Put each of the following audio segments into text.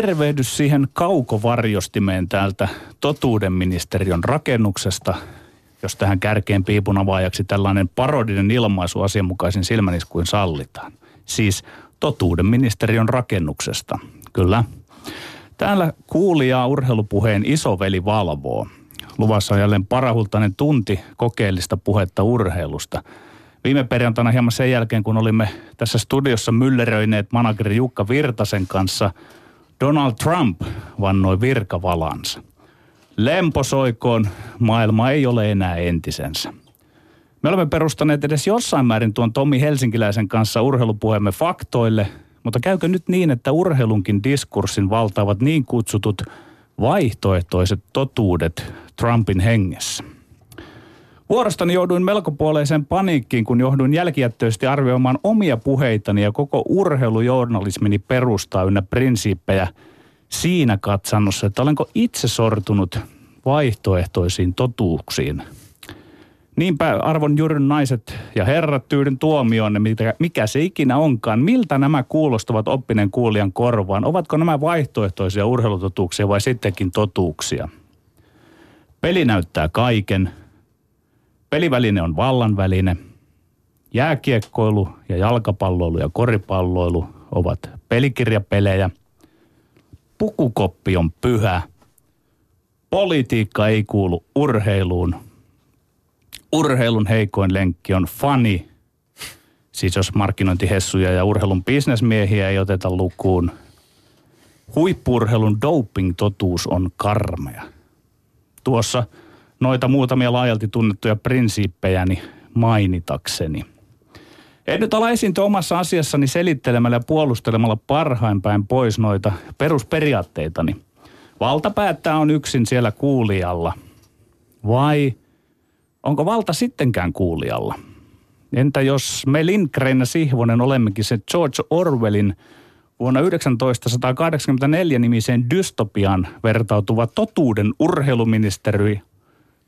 Tervehdys siihen kaukovarjostimeen täältä totuudenministeriön rakennuksesta, jos tähän kärkeen piipun avaajaksi tällainen parodinen ilmaisu asianmukaisin silmäniskuin sallitaan. Siis totuudenministeriön rakennuksesta. Kyllä. Täällä kuulijaa urheilupuheen isoveli valvoo. Luvassa on jälleen parahultainen tunti kokeellista puhetta urheilusta. Viime perjantaina hieman sen jälkeen, kun olimme tässä studiossa mylleröineet manageri Jukka Virtasen kanssa, Donald Trump vannoi virkavalansa. Lemposoikoon maailma ei ole enää entisensä. Me olemme perustaneet edes jossain määrin tuon Tomi Helsinkiläisen kanssa urheilupuheemme faktoille, mutta käykö nyt niin, että urheilunkin diskurssin valtaavat niin kutsutut vaihtoehtoiset totuudet Trumpin hengessä? Vuorostani jouduin melkopuoleiseen paniikkiin, kun jouduin jälkijättöisesti arvioimaan omia puheitani ja koko urheilujournalismini perustaa ynnä prinsiippejä siinä katsannossa, että olenko itse sortunut vaihtoehtoisiin totuuksiin. Niinpä arvon jyryn naiset ja herrat tyydyn tuomioon, mikä se ikinä onkaan. Miltä nämä kuulostavat oppinen kuulijan korvaan? Ovatko nämä vaihtoehtoisia urheilutotuuksia vai sittenkin totuuksia? Peli näyttää kaiken – Peliväline on vallanväline. Jääkiekkoilu ja jalkapalloilu ja koripalloilu ovat pelikirjapelejä. Pukukoppi on pyhä. Politiikka ei kuulu urheiluun. Urheilun heikoin lenkki on fani. Siis jos markkinointihessuja ja urheilun bisnesmiehiä ei oteta lukuun. Huippurheilun doping-totuus on karmea. Tuossa – noita muutamia laajalti tunnettuja prinsiippejäni mainitakseni. En nyt ala esiintyä omassa asiassani selittelemällä ja puolustelemalla parhain päin pois noita perusperiaatteitani. Valta päättää on yksin siellä kuulijalla. Vai onko valta sittenkään kuulijalla? Entä jos me Lindgren ja Sihvonen olemmekin se George Orwellin vuonna 1984 nimiseen dystopian vertautuva totuuden urheiluministeri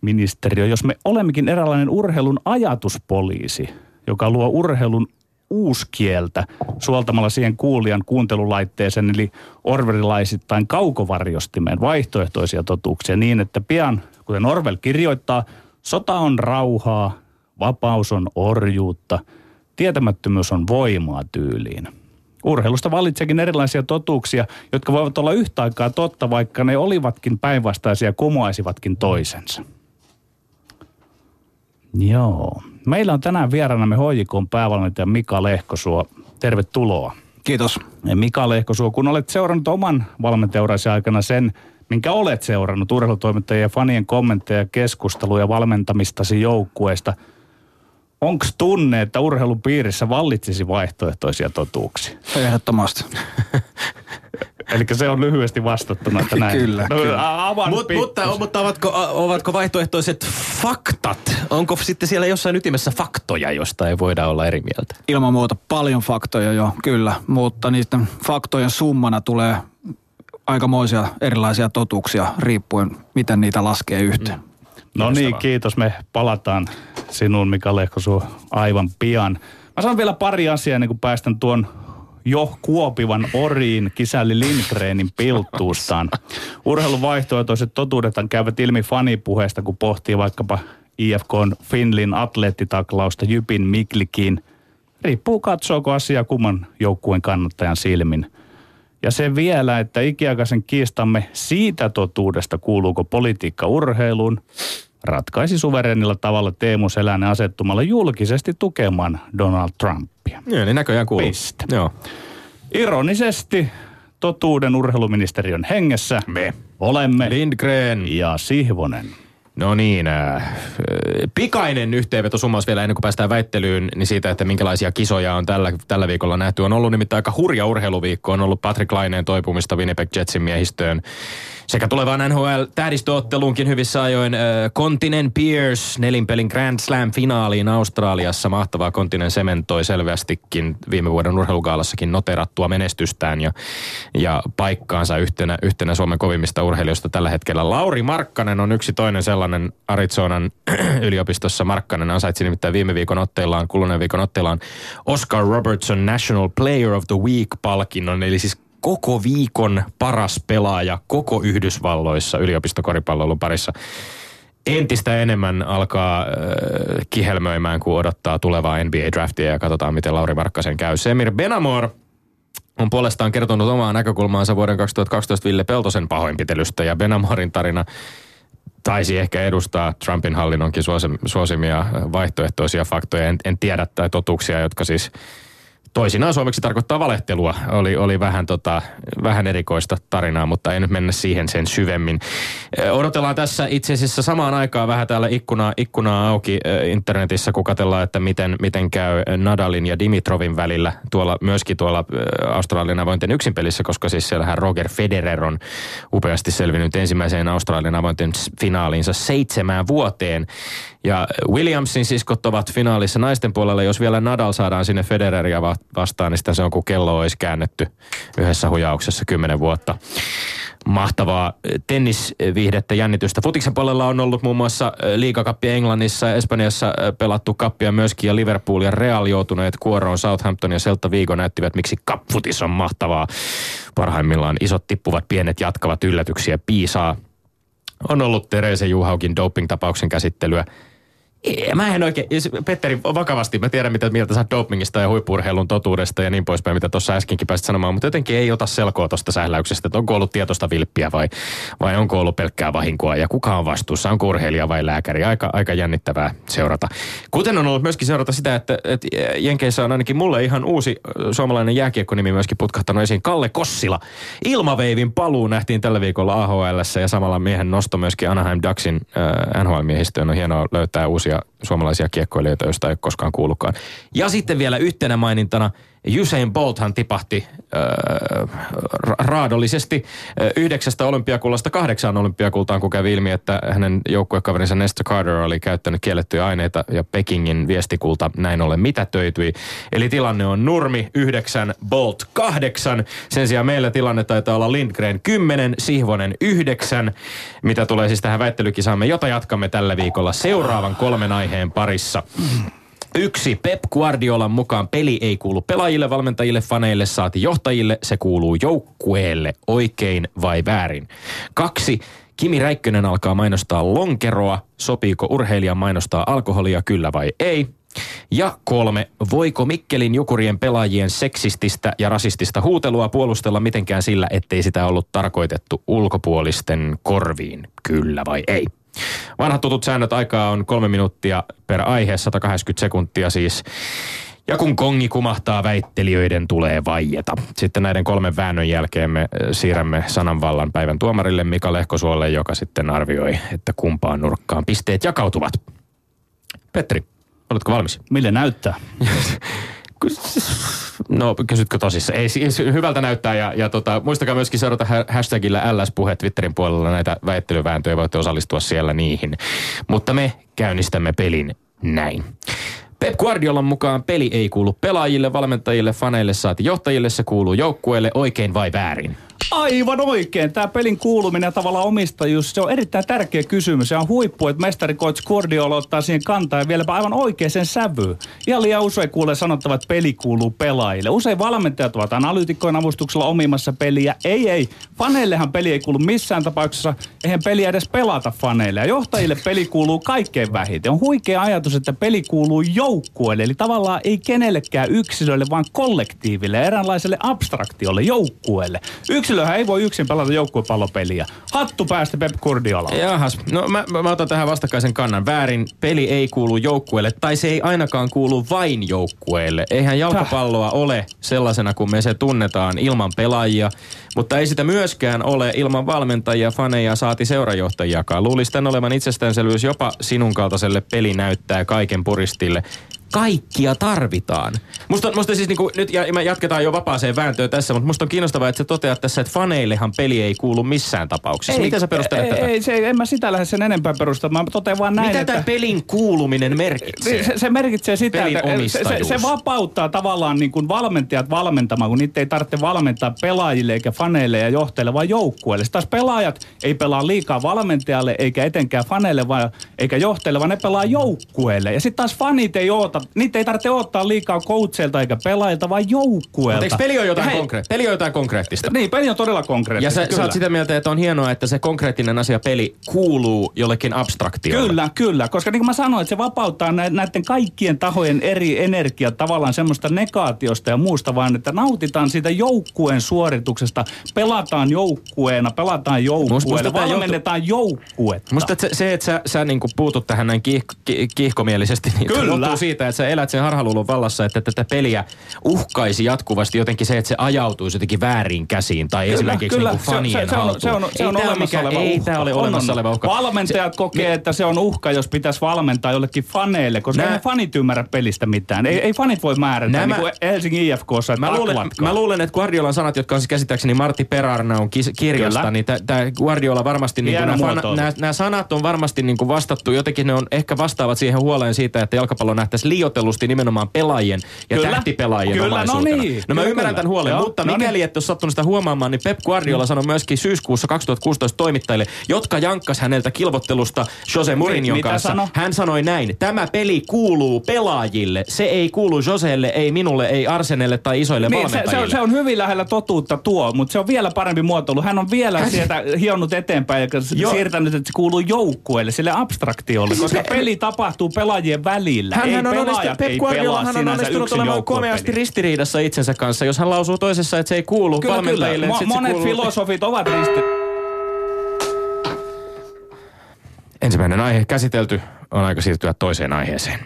ministeriö, jos me olemmekin eräänlainen urheilun ajatuspoliisi, joka luo urheilun uuskieltä suoltamalla siihen kuulijan kuuntelulaitteeseen, eli orverilaisittain kaukovarjostimeen vaihtoehtoisia totuuksia niin, että pian, kuten Orwell kirjoittaa, sota on rauhaa, vapaus on orjuutta, tietämättömyys on voimaa tyyliin. Urheilusta valitseekin erilaisia totuuksia, jotka voivat olla yhtä aikaa totta, vaikka ne olivatkin päinvastaisia ja kumoaisivatkin toisensa. Joo. Meillä on tänään vieraanamme hoikon päävalmentaja Mika Lehkosuo. Tervetuloa. Kiitos. Ja Mika Lehkosuo, kun olet seurannut oman valmentajaurasi aikana sen, minkä olet seurannut urheilutoimittajien ja fanien kommentteja, keskusteluja valmentamistasi joukkueesta, onko tunne, että urheilun piirissä vallitsisi vaihtoehtoisia totuuksia? Ehdottomasti. Eli se on lyhyesti vastattuna, että näin. kyllä, no, kyllä. Mut, mutta, mutta ovatko, ovatko vaihtoehtoiset faktat? Onko sitten siellä jossain ytimessä faktoja, josta ei voida olla eri mieltä? Ilman muuta paljon faktoja jo, kyllä. Mutta niiden faktojen summana tulee aikamoisia erilaisia totuuksia riippuen, miten niitä laskee yhteen. Mm. No niin, kiitos. Me palataan sinuun, Mika Lehkosu, aivan pian. Mä sanon vielä pari asiaa ennen kuin päästän tuon jo kuopivan oriin kisälli Lindgrenin pilttuustaan. Urheilun vaihtoehtoiset totuudethan käyvät ilmi fanipuheesta, kun pohtii vaikkapa IFK Finlin atleettitaklausta Jypin Miklikin. Riippuu katsoako asia kumman joukkueen kannattajan silmin. Ja se vielä, että ikiaikaisen kiistamme siitä totuudesta, kuuluuko politiikka urheiluun, ratkaisi suverenilla tavalla Teemu Selänen asettumalla julkisesti tukemaan Donald Trumpia. Joo, niin näköjään kuuluu. Piste. Joo. Ironisesti totuuden urheiluministeriön hengessä me olemme Lindgren ja Sihvonen. No niin, äh, pikainen yhteenveto summaus vielä ennen kuin päästään väittelyyn, niin siitä, että minkälaisia kisoja on tällä, tällä viikolla nähty. On ollut nimittäin aika hurja urheiluviikko. On ollut Patrick Laineen toipumista Winnipeg Jetsin miehistöön sekä tulevaan NHL-tähdistöotteluunkin hyvissä ajoin. Kontinen Pierce nelinpelin Grand Slam-finaaliin Australiassa. Mahtavaa Kontinen sementoi selvästikin viime vuoden urheilugaalassakin noterattua menestystään ja, ja paikkaansa yhtenä, yhtenä Suomen kovimmista urheilijoista tällä hetkellä. Lauri Markkanen on yksi toinen sellainen tällainen Arizonan yliopistossa Markkanen ansaitsi nimittäin viime viikon otteillaan, kuluneen viikon otteillaan Oscar Robertson National Player of the Week-palkinnon, eli siis koko viikon paras pelaaja koko Yhdysvalloissa yliopistokoripallon parissa entistä enemmän alkaa äh, kihelmöimään, kun odottaa tulevaa NBA-draftia ja katsotaan, miten Lauri Markkasen käy. Semir Benamor on puolestaan kertonut omaa näkökulmaansa vuoden 2012 Ville Peltosen pahoinpitelystä ja Benamorin tarina taisi ehkä edustaa Trumpin hallinnonkin suosimia vaihtoehtoisia faktoja. En, en tiedä tai totuuksia, jotka siis toisinaan suomeksi tarkoittaa valehtelua. Oli, oli vähän, tota, vähän erikoista tarinaa, mutta ei nyt mennä siihen sen syvemmin. Odotellaan tässä itse asiassa samaan aikaan vähän täällä ikkunaa, ikkunaa auki internetissä, kun katsellaan, että miten, miten käy Nadalin ja Dimitrovin välillä tuolla, myöskin tuolla Australian avointen yksinpelissä, koska siis siellähän Roger Federer on upeasti selvinnyt ensimmäiseen Australian avointen finaaliinsa seitsemään vuoteen. Ja Williamsin siskot ovat finaalissa naisten puolella. Jos vielä Nadal saadaan sinne Federeria vastaan, niin sitten se on kuin kello olisi käännetty yhdessä hujauksessa kymmenen vuotta. Mahtavaa tennisviihdettä, jännitystä. Futiksen puolella on ollut muun muassa liigakappi Englannissa ja Espanjassa pelattu kappia myöskin ja Liverpool ja Real joutuneet kuoroon. Southampton ja Celta Vigo näyttivät, miksi kapfutis on mahtavaa. Parhaimmillaan isot tippuvat, pienet jatkavat yllätyksiä piisaa. On ollut Terese Juhaukin doping-tapauksen käsittelyä Mä en oikein, Petteri, vakavasti, mä tiedän mitä mieltä sä dopingista ja huippurheilun totuudesta ja niin poispäin, mitä tuossa äskenkin pääsit sanomaan, mutta jotenkin ei ota selkoa tuosta sähläyksestä, että onko ollut tietoista vilppiä vai, vai onko ollut pelkkää vahinkoa ja kuka on vastuussa, onko urheilija vai lääkäri, aika, aika jännittävää seurata. Kuten on ollut myöskin seurata sitä, että, että Jenkeissä on ainakin mulle ihan uusi suomalainen jääkiekkonimi myöskin putkahtanut esiin, Kalle Kossila. Ilmaveivin paluu nähtiin tällä viikolla AHL ja samalla miehen nosto myöskin Anaheim Ducksin äh, NHL-miehistöön. On hienoa löytää uusia suomalaisia kiekkoilijoita, joista ei ole koskaan kuullutkaan. Ja sitten vielä yhtenä mainintana – Usain Bolthan tipahti äh, raadollisesti yhdeksästä olympiakullasta kahdeksaan olympiakultaan, kun kävi ilmi, että hänen joukkuekaverinsa Nesta Carter oli käyttänyt kiellettyjä aineita ja Pekingin viestikulta näin ollen mitätöityi. Eli tilanne on Nurmi yhdeksän, Bolt kahdeksan. Sen sijaan meillä tilanne taitaa olla Lindgren kymmenen, Sihvonen yhdeksän. Mitä tulee siis tähän väittelykisaamme, jota jatkamme tällä viikolla seuraavan kolmen aiheen parissa. Yksi, Pep Guardiolan mukaan peli ei kuulu pelaajille, valmentajille, faneille, saati johtajille, se kuuluu joukkueelle, oikein vai väärin. Kaksi, Kimi Räikkönen alkaa mainostaa lonkeroa, sopiiko urheilija mainostaa alkoholia, kyllä vai ei. Ja kolme, voiko Mikkelin Jukurien pelaajien seksististä ja rasistista huutelua puolustella mitenkään sillä, ettei sitä ollut tarkoitettu ulkopuolisten korviin, kyllä vai ei? Vanhat tutut säännöt aikaa on kolme minuuttia per aihe, 180 sekuntia siis. Ja kun kongi kumahtaa, väittelijöiden tulee vaieta. Sitten näiden kolmen väännön jälkeen me siirrämme sananvallan päivän tuomarille Mika Lehkosuolle, joka sitten arvioi, että kumpaan nurkkaan pisteet jakautuvat. Petteri, oletko valmis? Mille näyttää? No kysytkö tosissa? Ei, siis hyvältä näyttää ja, ja tota, muistakaa myöskin seurata hashtagillä LS-puhe Twitterin puolella näitä väittelyvääntöjä, voitte osallistua siellä niihin. Mutta me käynnistämme pelin näin. Pep Guardiolan mukaan peli ei kuulu pelaajille, valmentajille, faneille saati johtajille, se kuuluu joukkueelle oikein vai väärin? Aivan oikein. Tämä pelin kuuluminen ja tavallaan omistajuus, se on erittäin tärkeä kysymys. Se on huippu, että mestari Coach Guardiola ottaa siihen kantaa ja vieläpä aivan oikeaan sävyyn. Ihan liian usein kuulee sanottavat, että peli kuuluu pelaajille. Usein valmentajat ovat analyytikkojen avustuksella omimassa peliä. Ei, ei. Faneillehan peli ei kuulu missään tapauksessa. Eihän peliä edes pelata faneille. Ja johtajille peli kuuluu kaikkein vähiten. On huikea ajatus, että peli kuuluu joukkueelle. Eli tavallaan ei kenellekään yksilölle, vaan kollektiiville, eräänlaiselle abstraktiolle, joukkueelle. Yksilö yksilöhän ei voi yksin pelata joukkuepallopeliä. Hattu päästä Pep Guardiola. Jahas, no mä, mä otan tähän vastakkaisen kannan. Väärin, peli ei kuulu joukkueelle, tai se ei ainakaan kuulu vain joukkueelle. Eihän jalkapalloa ole sellaisena kuin me se tunnetaan ilman pelaajia, mutta ei sitä myöskään ole ilman valmentajia, faneja, saati seurajohtajiakaan. Luulisin tämän olevan itsestäänselvyys jopa sinun kaltaiselle peli näyttää kaiken puristille. Kaikkia tarvitaan. Musta, musta siis niinku, nyt ja, me jatketaan jo vapaaseen vääntöön tässä, mutta musta on kiinnostavaa, että sä toteat tässä, että faneillehan peli ei kuulu missään tapauksessa. Miten sä perustelet ei, tätä? Ei, se, en mä sitä lähde sen enempää perustamaan. Mä totean vaan näin, Mitä että... tämä pelin kuuluminen merkitsee? Se, se merkitsee sitä, Pelin että se, se, se vapauttaa tavallaan niin kuin valmentajat valmentamaan, kun niitä ei tarvitse valmentaa pelaajille eikä faneille ja johtajille, vaan joukkueelle. Sitten taas pelaajat ei pelaa liikaa valmentajalle eikä etenkään faneille vaan, eikä johtajille, vaan ne pelaa joukkueelle. Ja sitten taas fanit ei oota, niitä ei tarvitse ottaa liikaa coachilta eikä pelaajilta, vaan joukkueelta. Mutta eikö peli ole jotain, Ja hei, konkre- peli on jotain konkreettista? Niin, peli on todella Ja konkreettista. sä, sä kyllä. oot sitä mieltä, että on hienoa, että se konkreettinen asia peli kuuluu jollekin abstraktiolle. Kyllä, kyllä. Koska niin kuin mä sanoin, että se vapauttaa nä- näiden kaikkien tahojen eri energiat tavallaan semmoista negaatiosta ja muusta, vaan että nautitaan siitä joukkueen suorituksesta, pelataan joukkueena, pelataan joukkueena, valmennetaan joukkuetta. Musta että se, se, että sä, sä niinku puutut tähän näin kiih, ki, kiihkomielisesti, niin Kyllä. siitä, että sä elät sen harhaluulon vallassa, että tätä peliä uhkaisi jatkuvasti jotenkin se, että se ajautuisi jotenkin väärin käsiin tai Kyllä, esimerkiksi kyllä. Se on- fanien se, se, on, haltuun. se on, se on ei olemassa mikään- oleva Ei uhka. ole On, olemassa on. oleva uhka. Valmentajat Se- kokee, että se on uhka, jos pitäisi valmentaa jollekin faneille, koska Nää- ei ne fanit ymmärrä pelistä mitään. Ei, ei fanit voi määrätä, Nämä- niin kuin Helsingin IFKssa, Mä luulen, mä luulen, että Guardiolan sanat, jotka on siis käsittääkseni Martti Perarnaun kis, kirjasta, Kyllä. niin tämä Guardiola varmasti, niin nämä, sanat on varmasti niin kuin vastattu, jotenkin ne on ehkä vastaavat siihen huoleen siitä, että jalkapallo nähtäisiin liioitellusti nimenomaan pelaajien ja Kyllä. tähtipelaajien Kyllä, no niin. no mä Kyllä, ymmärrän tämän huolen, Joo, mutta no mikäli niin. et ole sattunut sitä huomaamaan, niin Pep Guardiola sanoi myöskin syyskuussa 2016 toimittajille, jotka jankkas häneltä kilvottelusta Jose Mourinhon mitä kanssa. sano? Hän sanoi näin, tämä peli kuuluu pelaajille, se ei kuulu Joselle, ei minulle, ei Arsenelle tai isoille Niin, se, se, on, valmentajille. se on hyvin lähellä totuutta tuo, mutta se on vielä parempi muotoilu. Hän on vielä sieltä hionnut eteenpäin ja Joo. siirtänyt, että se kuuluu joukkueelle, sille abstraktiolle, koska peli tapahtuu pelaajien välillä. ei Hän on pelaajat Pep hän on onnistunut olemaan komeasti ristiriidassa itsensä kanssa. Jos hän lausuu toisessa, että se ei kuulu Kyllä, kyllä. valmentajille, että Mo- monet kuuluu... filosofit ovat risti... Ensimmäinen aihe käsitelty, on aika siirtyä toiseen aiheeseen.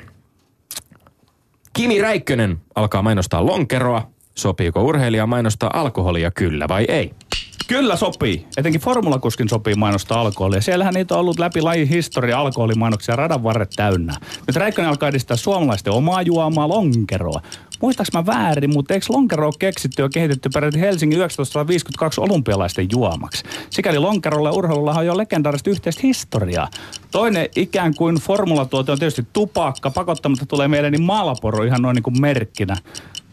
Kimi Räikkönen alkaa mainostaa lonkeroa. Sopiiko urheilija mainostaa alkoholia kyllä vai ei? Kyllä sopii. Etenkin formulakuskin sopii mainostaa alkoholia. Siellähän niitä on ollut läpi lajin historia alkoholimainoksia radan varret täynnä. Nyt Räikkönen alkaa edistää suomalaisten omaa juomaa lonkeroa. Muistaaks mä väärin, mutta eikö lonkero ole keksitty ja kehitetty peräti Helsingin 1952 olympialaisten juomaksi? Sikäli lonkerolla ja urheilulla on jo legendaarista yhteistä historiaa. Toinen ikään kuin formulatuote on tietysti tupakka. Pakottamatta tulee mieleeni Malboro ihan noin niin kuin merkkinä.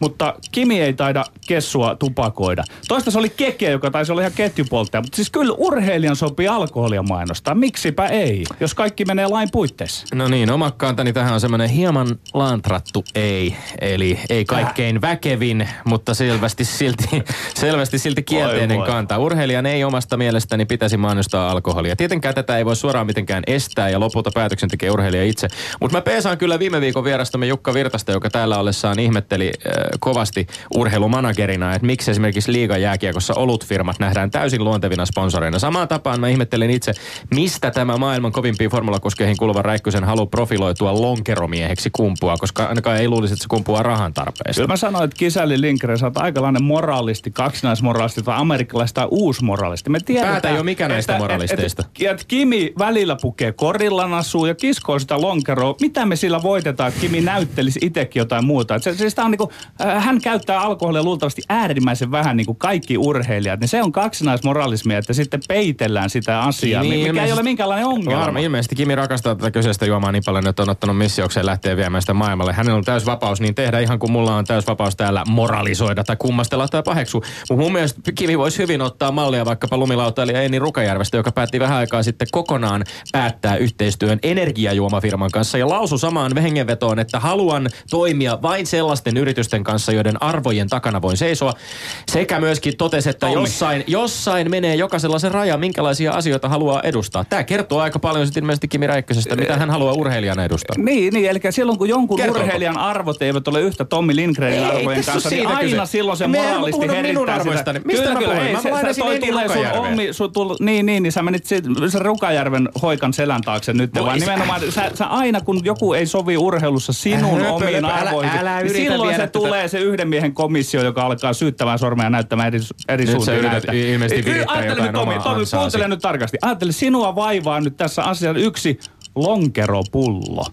Mutta Kimi ei taida kessua tupakoida. Toista se oli Keke, joka taisi olla ihan ketjupolttaja. Mutta siis kyllä urheilijan sopii alkoholia mainostaa. Miksipä ei, jos kaikki menee lain puitteissa. No niin, oma kantani tähän on semmoinen hieman lantrattu ei. Eli ei kaikkein väkevin, mutta selvästi silti, selvästi silti kielteinen Voi voi. kanta. Urheilijan ei omasta mielestäni pitäisi mainostaa alkoholia. Tietenkään tätä ei voi suoraan mitenkään estää ja lopulta päätöksen tekee urheilija itse. Mutta mä peesaan kyllä viime viikon vierastamme Jukka Virtasta, joka täällä ollessaan ihmetteli äh, kovasti urheilumanagerina, että miksi esimerkiksi liiga jääkiekossa olutfirmat nähdään täysin luontevina sponsoreina. Samaan tapaan mä ihmettelin itse, mistä tämä maailman kovimpiin formulakuskeihin kuuluva Räikkösen halu profiloitua lonkeromieheksi kumpua, koska ainakaan ei luulisi, että se kumpuaa rahan tarpeesta. Kyllä mä sanoin, että Kisälli Lindgren, sä oot aikalainen moraalisti, kaksinaismoraalisti tai amerikkalaista tai uusmoraalisti. Me tiedetään, Päätä jo mikä näistä että- moralisteista. Että, että Kimi välillä pukee korillan asuu ja kiskoo sitä lonkeroa. Mitä me sillä voitetaan, että Kimi näyttelisi itsekin jotain muuta? Et Se, siis tää on niinku, hän käyttää alkoholia luultavasti äärimmäisen vähän niin kuin kaikki urheilijat. Niin se on kaksinaismoralismia, että sitten peitellään sitä asiaa, Niin, mikä ei ilmeisesti- ole minkäänlainen ongelma. Varma, ilmeisesti Kimi rakastaa tätä kyseistä juomaa niin paljon, että on ottanut missiokseen lähteä viemään sitä maailmalle. Hänellä on täys vapaus niin tehdä, ihan kuin mulla on täys vapaus täällä moralisoida tai kummastella tai paheksua. Mutta mun mielestä Kimi voisi hyvin ottaa mallia vaikkapa lumilautailija Enni Rukajärvestä, joka päätti vähän aikaa sitten kokonaan päättää yhteistyön energiajuomafirman kanssa ja lausui samaan vehengenvetoon, että haluan toimia vain sellaisten yritysten kanssa, joiden arvojen takana voin seisoa. Sekä myöskin totesi, että jossain, jossain menee jokaisella se raja, minkälaisia asioita haluaa edustaa. Tämä kertoo aika paljon sitten ilmeisesti Kimi Räikkösestä, mitä hän haluaa urheilijana edustaa. Niin, niin, eli silloin kun jonkun Kertooko? urheilijan arvot eivät ole yhtä Tommi Lindgrenin Ei, arvojen kanssa, niin aina kyse. silloin se moraalisti herittää sitä. Mistä kyllä, mä kyllä, puhuin? ei, Mä se, lainasin se toi tulee sun sun tull, niin, niin, niin sä menit sit, se Rukajärven hoikan selän taakse nyt, Voi vaan se- nimenomaan sä, sä, aina kun joku ei sovi urheilussa sinun omiin arvoihin, niin silloin se tätä- tulee se yhden miehen komissio, joka alkaa syyttämään sormea näyttämään eri, eri Nyt sä suuntiin. ilmeisesti virittää ajattele jotain nyt, Tomi, Tomi, kuuntele nyt tarkasti. Ajattele, sinua vaivaa nyt tässä asiassa yksi lonkeropullo.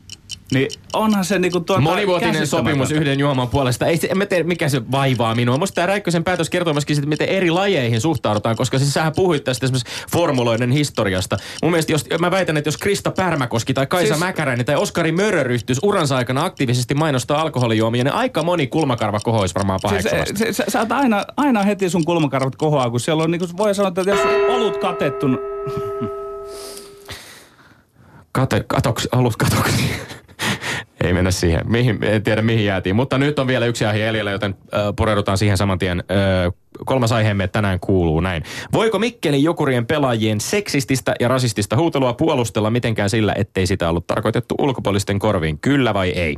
Niin onhan se niinku tuota Monivuotinen sopimus yhden juoman puolesta. Ei, se- en mä tiedä, mikä se vaivaa minua. Musta tämä Räikkösen päätös kertoo myöskin siitä, miten eri lajeihin suhtaudutaan, koska siis sähän puhuit tästä esimerkiksi formuloiden historiasta. Mun mielestä, jos, mä väitän, että jos Krista Pärmäkoski tai Kaisa Siis-. Mäkäräinen tai Oskari Mörö ryhtyisi uransa aikana aktiivisesti mainostaa alkoholijuomia, niin aika moni kulmakarva kohoisi varmaan Siis, paheksuvasti. se, se, sä oot aina, aina heti sun kulmakarvat kohoaa, kun siellä on, niin kuin voi sanoa, että jos olut katettu, Kate, katoksi, ollut katoksi. Ei mennä siihen. Mihin, en tiedä mihin jäätiin. Mutta nyt on vielä yksi aihe jäljellä, joten äh, pureudutaan siihen saman tien. Äh, kolmas aiheemme tänään kuuluu näin. Voiko Mikkelin Jokurien pelaajien seksististä ja rasistista huutelua puolustella mitenkään sillä, ettei sitä ollut tarkoitettu ulkopuolisten korviin? Kyllä vai ei?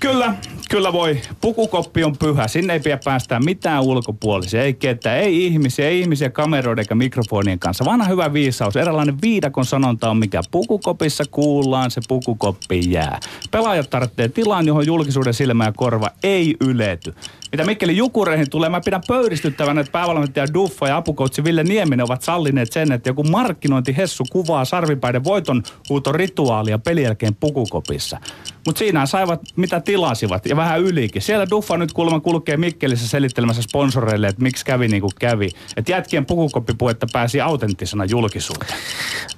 Kyllä, kyllä voi. Pukukoppi on pyhä. Sinne ei pidä päästää mitään ulkopuolisia. Ei ketään. Ei ihmisiä, ei ihmisiä kameroiden eikä mikrofonien kanssa. Vanha hyvä viisaus. Eräänlainen viidakon sanonta on, mikä pukukopissa kuullaan, se pukukoppi jää. Pelaajat tarvitsee tilaan, johon julkisuuden silmä ja korva ei ylety. Mitä Mikkelin jukureihin tulee, mä pidän pöyristyttävänä, että päävalmentaja Duffa ja apukoutsi Ville Nieminen ovat sallineet sen, että joku markkinointihessu kuvaa sarvipäiden voiton rituaalia pelin jälkeen pukukopissa. Mutta siinä saivat mitä tilasivat ja vähän ylikin. Siellä Duffa nyt kuulemma kulkee Mikkelissä selittelemässä sponsoreille, että miksi kävi niin kuin kävi. Että jätkien pukukoppipuetta pääsi autenttisena julkisuuteen.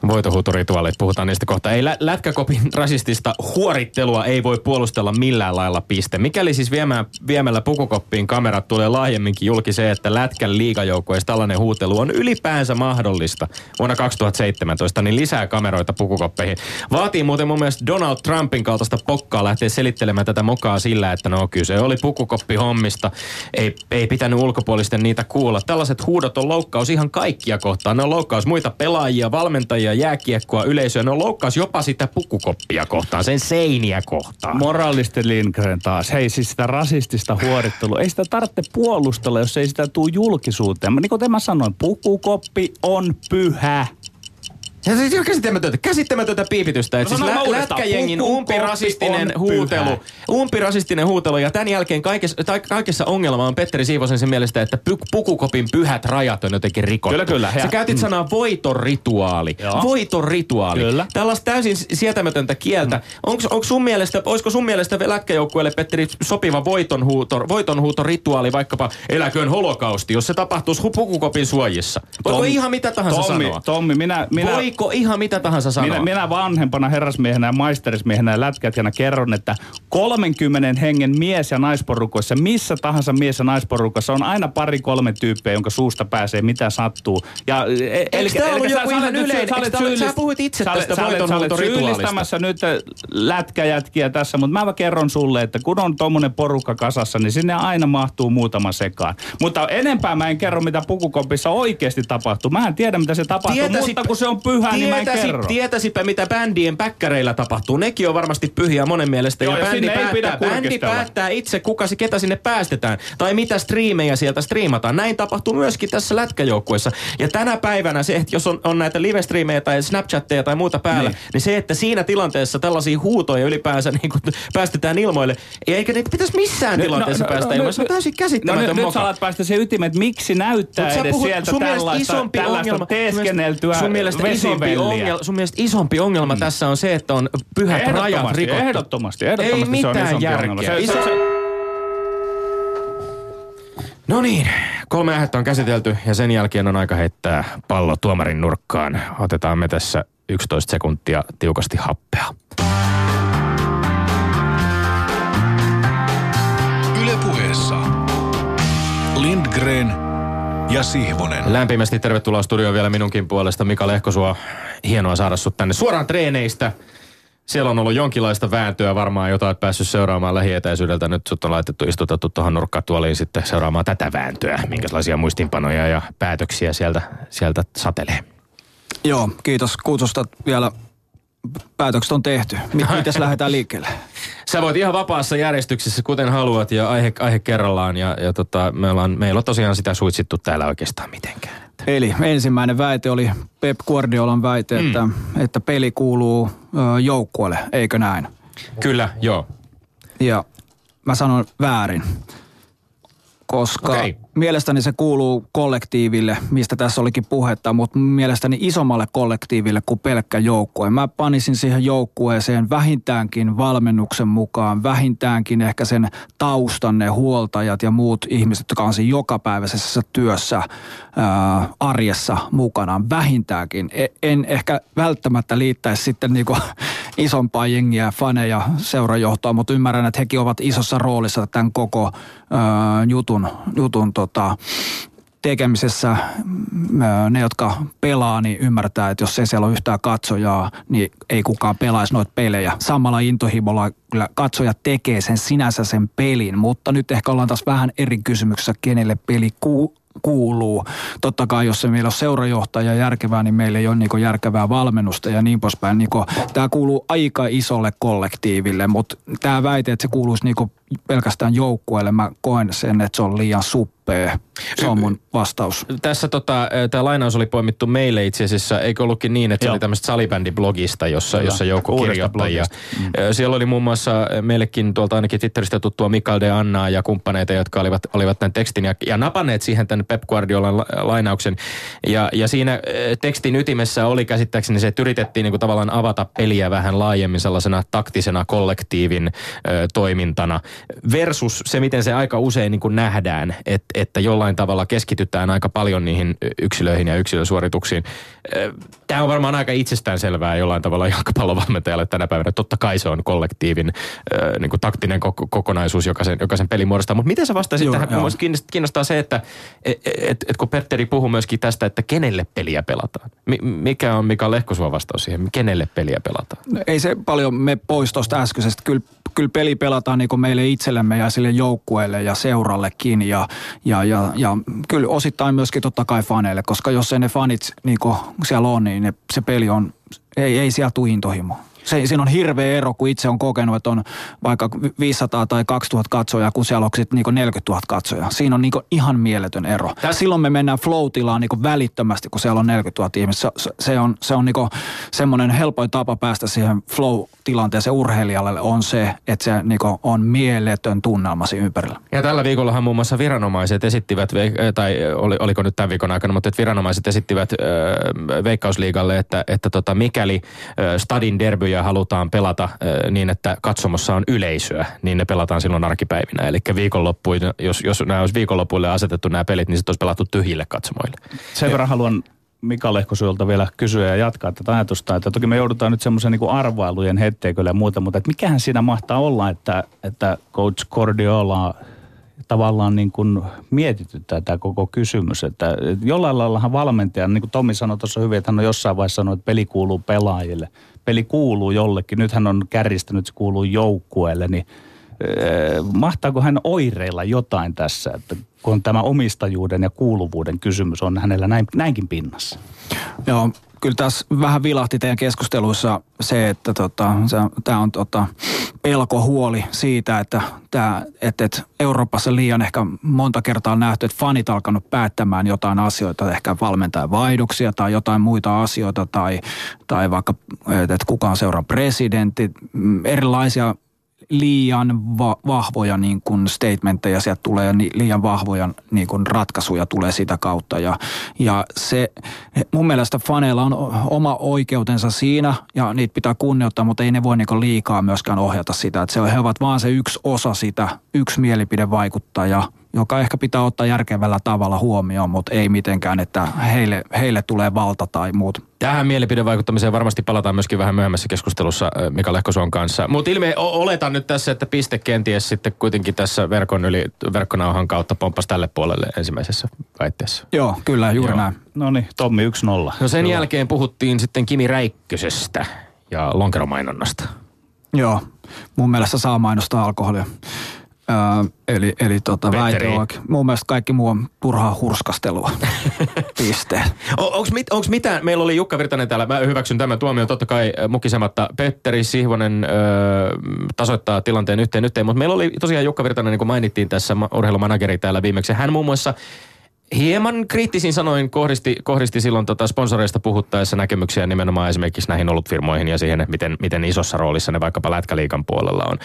Voitohuutorituaalit, puhutaan niistä kohta. Ei lä- lätkäkopin rasistista huorittelua ei voi puolustella millään lailla piste. Mikäli siis viemään, viemällä pukukoppiin kamerat tulee laajemminkin julki se, että lätkän liigajoukkueessa tällainen huutelu on ylipäänsä mahdollista vuonna 2017, niin lisää kameroita pukukoppeihin. Vaatii muuten mun mielestä Donald Trumpin kaltaista pokkaa lähteä selittelemään tätä mokaa sillä, että no kyllä se oli pukukoppi hommista. Ei, ei pitänyt ulkopuolisten niitä kuulla. Tällaiset huudot on loukkaus ihan kaikkia kohtaan. Ne on loukkaus muita pelaajia, valmentajia, jääkiekkoa, yleisöä. Ne on loukkaus jopa sitä pukukoppia kohtaan, sen seiniä kohtaan. Moralisti Lindgren taas. Hei, siis sitä rasistista huorittelua. Ei sitä tarvitse puolustella, jos ei sitä tule julkisuuteen. Niin kuin mä sanoin, pukukoppi on pyhä. Se on käsittämätöntä, käsittämätöntä piipitystä. Että No siis sano lä- lätkäjengin umpirasistinen on huutelu. Umpirasistinen huutelu ja tämän jälkeen kaikessa, tai kaikessa ongelma on Petteri Siivosen sen mielestä, että py- pukukopin pyhät rajat on jotenkin rikottu. Kyllä, kyllä. Sä käytit sanaa voitorituaali. Joo. Voitorituaali. Kyllä. Tällaista täysin sietämätöntä kieltä. Onko, onko sun mielestä, olisiko sun mielestä lätkäjoukkueelle, Petteri, sopiva voitonhuuto, voitonhuutorituaali vaikkapa eläköön holokausti, jos se tapahtuisi pukukopin suojissa? Voiko ihan mitä tahansa Tommi, sanoa? Tommi, minä, minä, Voiko ihan mitä tahansa sanoa? minä, minä vanhempana herrasmiehenä ja maisterismiehenä ja lätkätkänä kerron, että 30 hengen mies- ja naisporukoissa, missä tahansa mies- ja naisporukassa on aina pari kolme tyyppiä, jonka suusta pääsee mitä sattuu. Ja, e- Eikö tää ollut joku ihan yleinen- sä olet sä puhuit itse sä tästä syyllistämässä nyt lätkäjätkiä tässä, mutta mä kerron sulle, että kun on tommonen porukka kasassa, niin sinne aina mahtuu muutama sekaan. Mutta enempää mä en kerro, mitä pukukopissa oikeasti tapahtuu. Mä en tiedä, mitä se tapahtuu, mutta kun se on pyhä, niin mä en kerro. Tietäisipä, mitä bändien päkkäreillä tapahtuu. Nekin on varmasti pyhiä monen mielestä. Joo, ja ja bändi sinne ei pidä päättää, bändi päättää itse, kuka se, ketä sinne päästetään. Tai mitä striimejä sieltä striimataan. Näin tapahtuu myöskin tässä lätkäjoukkuessa. Ja tänä päivänä se, että jos on, on näitä live-striimejä tai Snapchatteja tai muuta päällä, niin. Niin. se, että siinä tilanteessa tällaisia huutoja ylipäänsä niin kuin päästetään ilmoille, eikä niitä pitäisi missään tilanteessa päästä ilmoille. Se on täysin No käsittämätön nyt, nyt sä alat päästä siihen ytimeen, että miksi näyttää edes puhut- sieltä tällaista, tällaista teeskenneltyä sun mielestä, isompi ongelma, sun mielestä isompi ongelma tässä on se, että on pyhät rajat Ehdottomasti, rikottu. ehdottomasti, ehdottomasti Ei se on mitään isompi järkeä. ongelma. Se, Iso- se, se, No niin, kolme aihetta on käsitelty ja sen jälkeen on aika heittää pallo tuomarin nurkkaan. Otetaan me tässä 11 sekuntia tiukasti happea. Yle puheessa. Lindgren ja Sihvonen. Lämpimästi tervetuloa studioon vielä minunkin puolesta. Mika Lehkosua, hienoa saada sut tänne suoraan treeneistä. Siellä on ollut jonkinlaista vääntöä varmaan, jota olet päässyt seuraamaan lähietäisyydeltä. Nyt sut on laitettu, istutettu tuohon nurkkatuoliin sitten seuraamaan tätä vääntöä. Minkälaisia muistinpanoja ja päätöksiä sieltä, sieltä satelee. Joo, kiitos kutsusta vielä. Päätökset on tehty. Mit, mites lähdetään liikkeelle? Sä voit ihan vapaassa järjestyksessä, kuten haluat, ja aihe, aihe kerrallaan. Ja, ja tota, me ollaan, meillä on tosiaan sitä suitsittu täällä oikeastaan mitenkään. Eli ensimmäinen väite oli Pep Guardiolan väite, mm. että, että peli kuuluu ö, joukkueelle, eikö näin? Kyllä, joo. Ja mä sanon väärin, koska Okei. Mielestäni se kuuluu kollektiiville, mistä tässä olikin puhetta, mutta mielestäni isommalle kollektiiville kuin pelkkä joukkue. Mä panisin siihen joukkueeseen vähintäänkin valmennuksen mukaan, vähintäänkin ehkä sen taustan, ne huoltajat ja muut ihmiset, jotka on siinä jokapäiväisessä työssä ää, arjessa mukana, vähintäänkin. E, en ehkä välttämättä liittäisi sitten niinku isompaa jengiä, faneja, seurajohtoa, mutta ymmärrän, että hekin ovat isossa roolissa tämän koko ää, jutun, jutun tota, tekemisessä ne, jotka pelaa, niin ymmärtää, että jos ei siellä ole yhtään katsojaa, niin ei kukaan pelaisi noita pelejä. Samalla intohimolla kyllä katsojat tekee sen sinänsä sen pelin, mutta nyt ehkä ollaan taas vähän eri kysymyksessä, kenelle peli ku, kuuluu. Totta kai, jos se meillä on seurajohtaja järkevää, niin meillä ei ole niin järkevää valmennusta ja niin poispäin. Niin tämä kuuluu aika isolle kollektiiville, mutta tämä väite, että se kuuluisi niin pelkästään joukkueelle, mä koen sen, että se on liian suppea. Se on mun vastaus. Tässä tota, tämä lainaus oli poimittu meille itse asiassa, eikö ollutkin niin, että Joo. se oli tämmöistä salibändiblogista, jossa, Kyllä. jossa joukko kirjoittajia. Mm. Siellä oli muun muassa meillekin tuolta ainakin Twitteristä tuttua Mikael de Annaa ja kumppaneita, jotka olivat, olivat tämän tekstin ja, ja napanneet siihen tämän Pep Guardiolan lainauksen. Ja, ja siinä tekstin ytimessä oli käsittääkseni se, että yritettiin niin kuin tavallaan avata peliä vähän laajemmin sellaisena taktisena kollektiivin ö, toimintana versus se, miten se aika usein niin kuin nähdään, että, että jollain tavalla keskitytään aika paljon niihin yksilöihin ja yksilösuorituksiin. Tämä on varmaan aika itsestäänselvää jollain tavalla jalkapallovalmentajalle tänä päivänä. Totta kai se on kollektiivin niin kuin taktinen kokonaisuus, joka sen, joka sen pelin muodostaa. Mutta miten sä vastaisit Joo, tähän? Joo. kiinnostaa se, että et, et, et kun Petteri puhuu myöskin tästä, että kenelle peliä pelataan. mikä on Mika Lehkosuo vastaus siihen? Kenelle peliä pelataan? No, ei se paljon me pois tuosta äskeisestä. Kyllä, kyllä peli pelataan niin kuin meille itsellemme ja sille joukkueelle ja seurallekin ja, ja, ja, ja kyllä osittain myöskin totta kai faneille, koska jos ei ne fanit niin siellä on, niin ne, se peli on, ei, ei siellä tule intohimoa se, siinä on hirveä ero, kun itse on kokenut, että on vaikka 500 tai 2000 katsojaa, kun siellä on sitten niinku 40 000 katsojaa. Siinä on niinku ihan mieletön ero. Tää silloin me mennään flow-tilaan niinku välittömästi, kun siellä on 40 000 ihmistä. Se, se on, se on niinku semmoinen helpoin tapa päästä siihen flow-tilanteeseen urheilijalle on se, että se niinku on mieletön tunnelma siinä ympärillä. Ja tällä viikollahan muun muassa viranomaiset esittivät, tai oli, oliko nyt tämän viikon aikana, mutta että viranomaiset esittivät äh, Veikkausliigalle, että, että tota, mikäli äh, Stadin derby sarjoja halutaan pelata niin, että katsomossa on yleisöä, niin ne pelataan silloin arkipäivinä. Eli viikonloppuina, jos, jos nämä olisi viikonloppuille asetettu nämä pelit, niin sitten olisi pelattu tyhjille katsomoille. Sen verran haluan Mika Lehkosuolta vielä kysyä ja jatkaa tätä ajatusta, että toki me joudutaan nyt semmoisen niin arvailujen hetteikölle ja muuta, mutta että mikähän siinä mahtaa olla, että, että Coach Cordiola tavallaan niin kuin mietityttää tämä koko kysymys, että jollain laillahan valmentaja, niin kuin Tomi sanoi tuossa hyvin, että hän on jossain vaiheessa sanonut, että peli kuuluu pelaajille – peli kuuluu jollekin, nyt hän on kärjistänyt, se kuuluu joukkueelle, niin eh, mahtaako hän oireilla jotain tässä, että kun tämä omistajuuden ja kuuluvuuden kysymys on hänellä näin, näinkin pinnassa? Joo, kyllä tässä vähän vilahti teidän keskusteluissa se, että tota, tämä on tota, pelko huoli siitä, että, tää, että, että Euroopassa liian ehkä monta kertaa on nähty, että fanit alkanut päättämään jotain asioita, ehkä valmentajan vaihdoksia tai jotain muita asioita tai, tai vaikka, että kuka on seuraavan presidentti, erilaisia liian va- vahvoja niin kuin statementteja sieltä tulee ja liian vahvoja niin kuin ratkaisuja tulee sitä kautta. Ja, ja se, mun mielestä faneilla on oma oikeutensa siinä ja niitä pitää kunnioittaa, mutta ei ne voi niin liikaa myöskään ohjata sitä. Että se, he ovat vaan se yksi osa sitä, yksi mielipidevaikuttaja – joka ehkä pitää ottaa järkevällä tavalla huomioon, mutta ei mitenkään, että heille, heille tulee valta tai muut. Tähän mielipidevaikuttamiseen varmasti palataan myöskin vähän myöhemmässä keskustelussa Mika Lehkosuon kanssa. Mutta ilme oletan nyt tässä, että piste kenties sitten kuitenkin tässä verkon yli, verkkonauhan kautta pomppasi tälle puolelle ensimmäisessä väitteessä. Joo, kyllä, juuri Joo. näin. No niin, Tommi 1-0. No sen kyllä. jälkeen puhuttiin sitten Kimi Räikkösestä ja lonkeromainonnasta. Joo, mun mielestä saa mainostaa alkoholia. Öö, eli eli tota, väite on, mun mielestä kaikki muu on turhaa hurskastelua. Piste. Onko mit, onks mitään, meillä oli Jukka Virtanen täällä, mä hyväksyn tämän tuomion totta kai mukisematta. Petteri Sihvonen öö, tasoittaa tilanteen yhteen yhteen, mutta meillä oli tosiaan Jukka Virtanen, niin kuin mainittiin tässä urheilumanageri täällä viimeksi. Hän muun muassa hieman kriittisin sanoin kohdisti, kohdisti silloin tota sponsoreista puhuttaessa näkemyksiä nimenomaan esimerkiksi näihin olutfirmoihin ja siihen, miten, miten isossa roolissa ne vaikkapa Lätkäliikan puolella on.